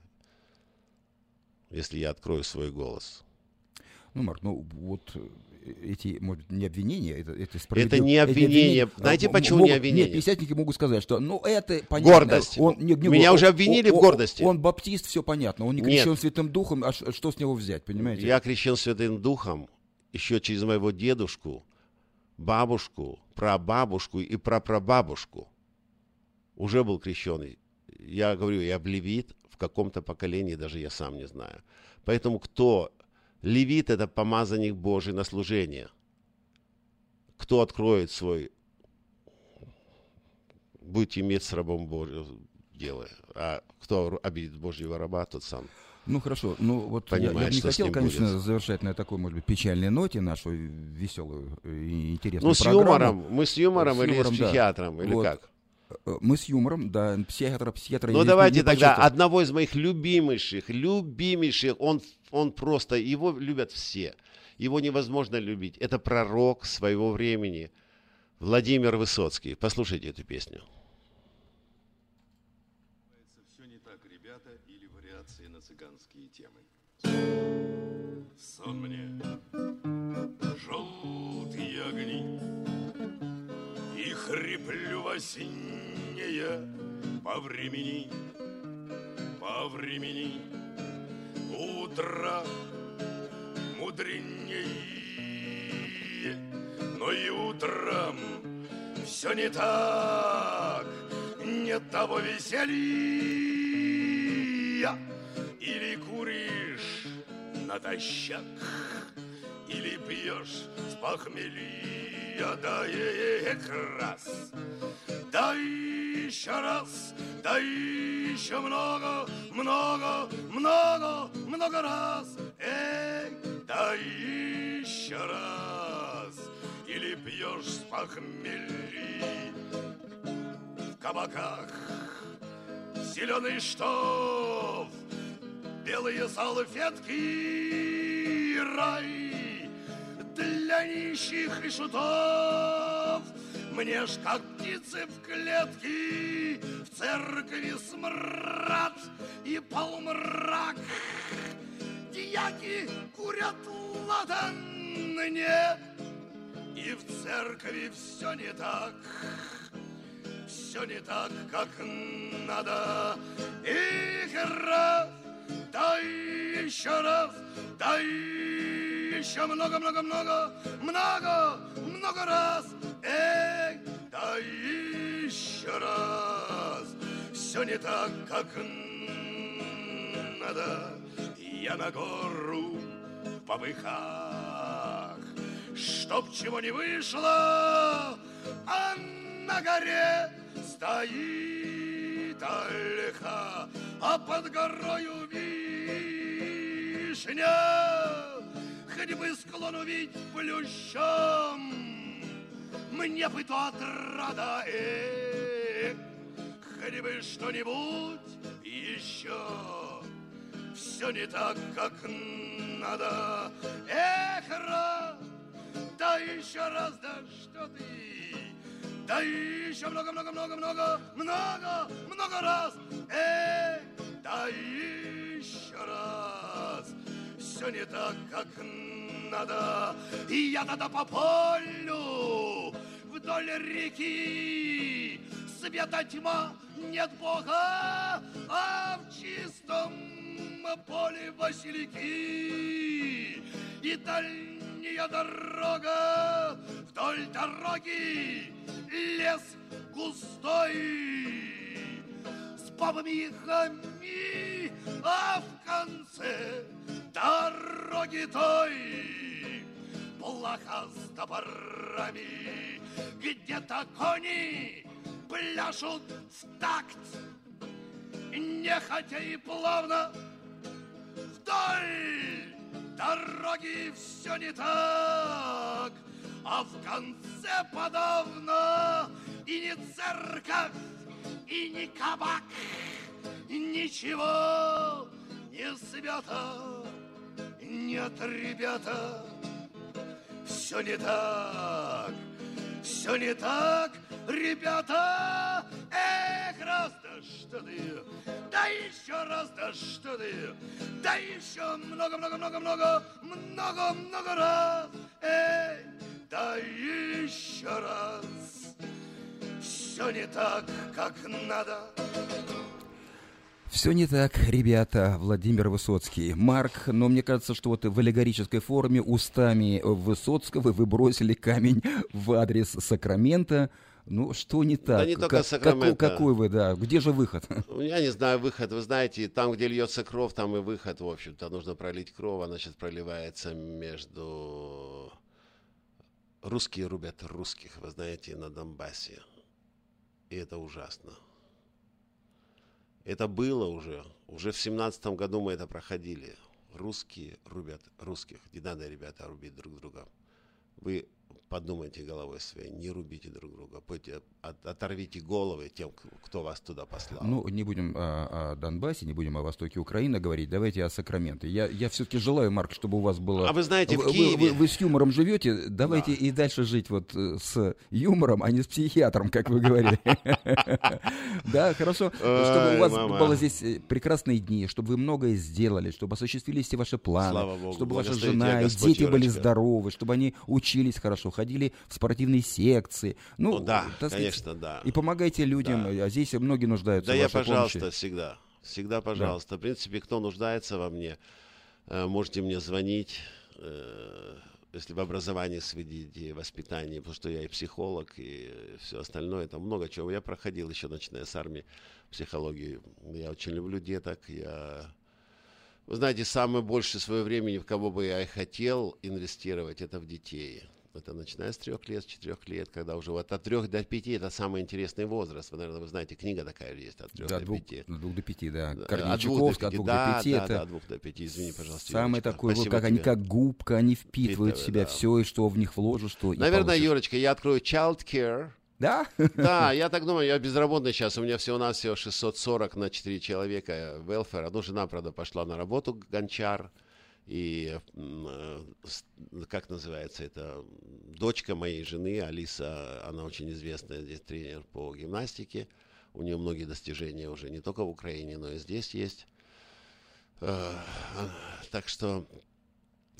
если я открою свой голос. Ну, Марк, ну вот э, эти, может не обвинения, это, это Это справедливо. не Эти обвинения. э, Знаете, м- почему могут- не обвинения? Нет, пятидесятники могут сказать, что, ну, это понятно. Гордость. Он, не- не- Меня он- уже обвинили он- в гордости. Он, он баптист, все понятно. Он не Нет. крещен Святым Духом, а ш- что с него взять, понимаете? Я крещен Святым Духом еще через моего дедушку, бабушку, прабабушку и прапрабабушку. Уже был крещеный. Я говорю, я в левит в каком-то поколении, даже я сам не знаю. Поэтому кто левит, это помазанник Божий на служение. Кто откроет свой, будет иметь с рабом Божьим дело. А кто обидит Божьего раба, тот сам. Ну хорошо, ну вот я- я, Понимает, бы не хотел, конечно, будет. завершать на такой, может быть, печальной ноте нашу веселую и интересную Ну, с программу. юмором. Мы с юмором С или юмором, с да. психиатром, или Вот. как? Э, Мы с юмором, да, психиатра, психиатра. Ну, я не- давайте не тогда почувствовал. одного из моих любимейших, любимейших, он, он просто, его любят все. Его невозможно любить. Это пророк своего времени, Владимир Высоцкий. Послушайте эту песню. Все не так, ребята, или вариации на цыганские темы. Сон мне, желтые огни, И хриплю во сне я по времени, по времени. Утро мудренее, но и утром все не так, нет того веселья. Или куришь натощак, или пьешь с похмелья, да эх раз, да еще раз, да еще много, много, много, много раз, эй, да еще раз, или пьешь с похмелья в кабаках. Зеленый штоф, белые салфетки, рай. Для нищих и шутов. Мне ж как птицы в клетке, в церкви смрад и полумрак. Дьяки курят ладан мне, и в церкви все не так все не так, как надо. И раз, да еще раз, да еще много-много-много, много, много раз. Эй, да еще раз, все не так, как надо. Я на гору попыхах, чтоб чего не вышло, а на горе стоит ольха, а под горою вишня, хоть бы склон увидеть плющом, мне бы то отрада, э, хоть бы что-нибудь еще. Все не так, как надо. Эх, раз, да еще раз, да что ты? Да еще много-много-много-много, много, много раз. Эх, да еще раз. Все не так, как надо. И я тогда по полю вдоль реки света тьма, нет Бога, а в чистом поле васильки. И дальняя дорога, вдоль дороги лес густой. С бабами и хами, а в конце дороги той плохо с топорами, где-то кони пляшут в такт, нехотя и плавно вдоль дороги все не так, а в конце подавно и не церковь, и не кабак, ничего не свято. Нет, ребята, все не так, все не так, ребята. Эх, раз, да что ты, да еще раз, да что ты, да еще много-много-много-много, много-много раз. Эй, да еще раз. Все не так, как надо. Все не так, ребята, Владимир Высоцкий. Марк, но мне кажется, что вот в аллегорической форме устами Высоцкого вы бросили камень в адрес Сакрамента. Ну, что не так? Да не только Как- Сакраменто. Какой, какой вы, да? Где же выход? Я не знаю, выход, вы знаете, там, где льется кровь, там и выход, в общем-то, нужно пролить кровь, она сейчас проливается между... Русские рубят русских, вы знаете, на Донбассе. И это ужасно. Это было уже. Уже в семнадцатом году мы это проходили. Русские рубят русских. Не надо, ребята, рубить друг друга. Вы подумайте головой своей, не рубите друг друга. Пойте, от- оторвите головы тем, кто вас туда послал. Ну, не будем о, о Донбассе, не будем о востоке Украины говорить. Давайте о Сакраменто. Я, я все-таки желаю, Марк, чтобы у вас было... А вы знаете, в вы, вы- Киеве- вы- вы с юмором живете, давайте и дальше жить вот э, с юмором, а не с психиатром, как вы говорили. Да, хорошо. Чтобы у вас было здесь э, прекрасные дни, чтобы вы многое сделали, чтобы осуществили все ваши планы, чтобы ваша жена и дети были здоровы, чтобы они учились хорошо, ходили в спортивные секции. Ну, Ну да, сказать, конечно, да. И помогайте людям, Да. а здесь многие нуждаются Да в я, вашей пожалуйста, помощи. всегда. Всегда, пожалуйста. В принципе, кто нуждается во мне, э, можете мне звонить, э, если в образовании свои дети, воспитании, потому что я и психолог, и все остальное. Там много чего. Я проходил еще, начиная с армии, психологию. Я очень люблю деток. Я... Вы знаете, самое больше свое времени, в кого бы я и хотел инвестировать, это в детей. Это начиная с трех лет, с четырех лет, когда уже вот от трех до пяти это самый интересный возраст. Вы, наверное, вы знаете, книга такая есть от трех Да, до двух, пяти. от двух до пяти, да. Корничаковская, от двух до пяти. да, это да, от двух до пяти. Извини, пожалуйста. самый Юрочка. такой, вот как они тебе. как губка, они впитывают в Впитывают, себя да. все, и что в них вложишь, то и Наверное, получишь. Юрочка, я открою child care. Да? Да, я так думаю, я безработный сейчас, у меня всего-навсего 640 на 4 человека welfare. Одна жена, правда, пошла на работу, гончар, и, э, как называется это, дочка моей жены, Алиса, она очень известная здесь тренер по гимнастике. У нее многие достижения уже не только в Украине, но и здесь есть. Э, Так что,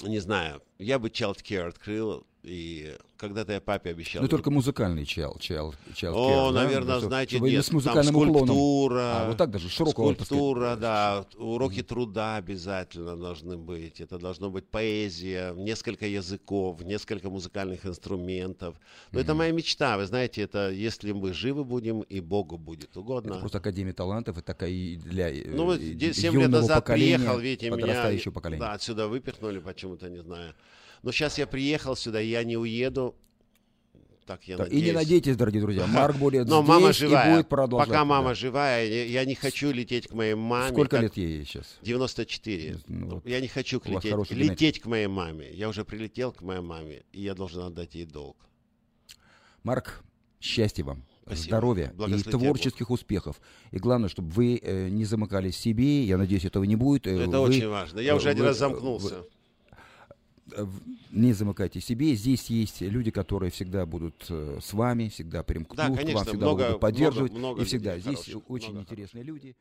не знаю, я бы child открыл И когда-то я папе обещал. Ну, только музыкальный чел, чел, чел. О, наверное, знаете, чтобы нет, с музыкальным там уклоном. скульптура, А, вот так даже, широкого. Скульптура, да, уроки труда обязательно должны быть. Это должно быть поэзия, несколько языков, несколько музыкальных инструментов. Но это моя мечта, вы знаете, это если мы живы будем и Богу будет угодно. Это просто Академия талантов, это такая и для э, Ну вот э, 7 лет назад приехал, видите, меня подрастающего поколения. да, отсюда выпихнули почему-то, не знаю. Но сейчас я приехал сюда, и я не уеду. Так я Так, надеюсь. и не надейтесь, дорогие друзья, Марк будет Но здесь мама и живая. будет продолжать. Пока мама да. живая, я, не хочу лететь к моей маме. Сколько лет ей сейчас? 94. Ну, вот. Я не хочу лететь, генетик. лететь к моей маме. Я уже прилетел к моей маме, и я должен отдать ей долг. Марк, счастья вам, Спасибо. здоровья и творческих успехов. И главное, чтобы вы э, не замыкались в себе. Я надеюсь, этого не будет. Э, Это вы, очень важно. Я э, уже один вы- раз замкнулся. э, в- не замыкайте себе. Здесь есть люди, которые всегда будут э, с вами, всегда примкнут Да, к конечно, вам, всегда много- будут поддерживать. много- много и всегда здесь хороших, очень много интересные люди.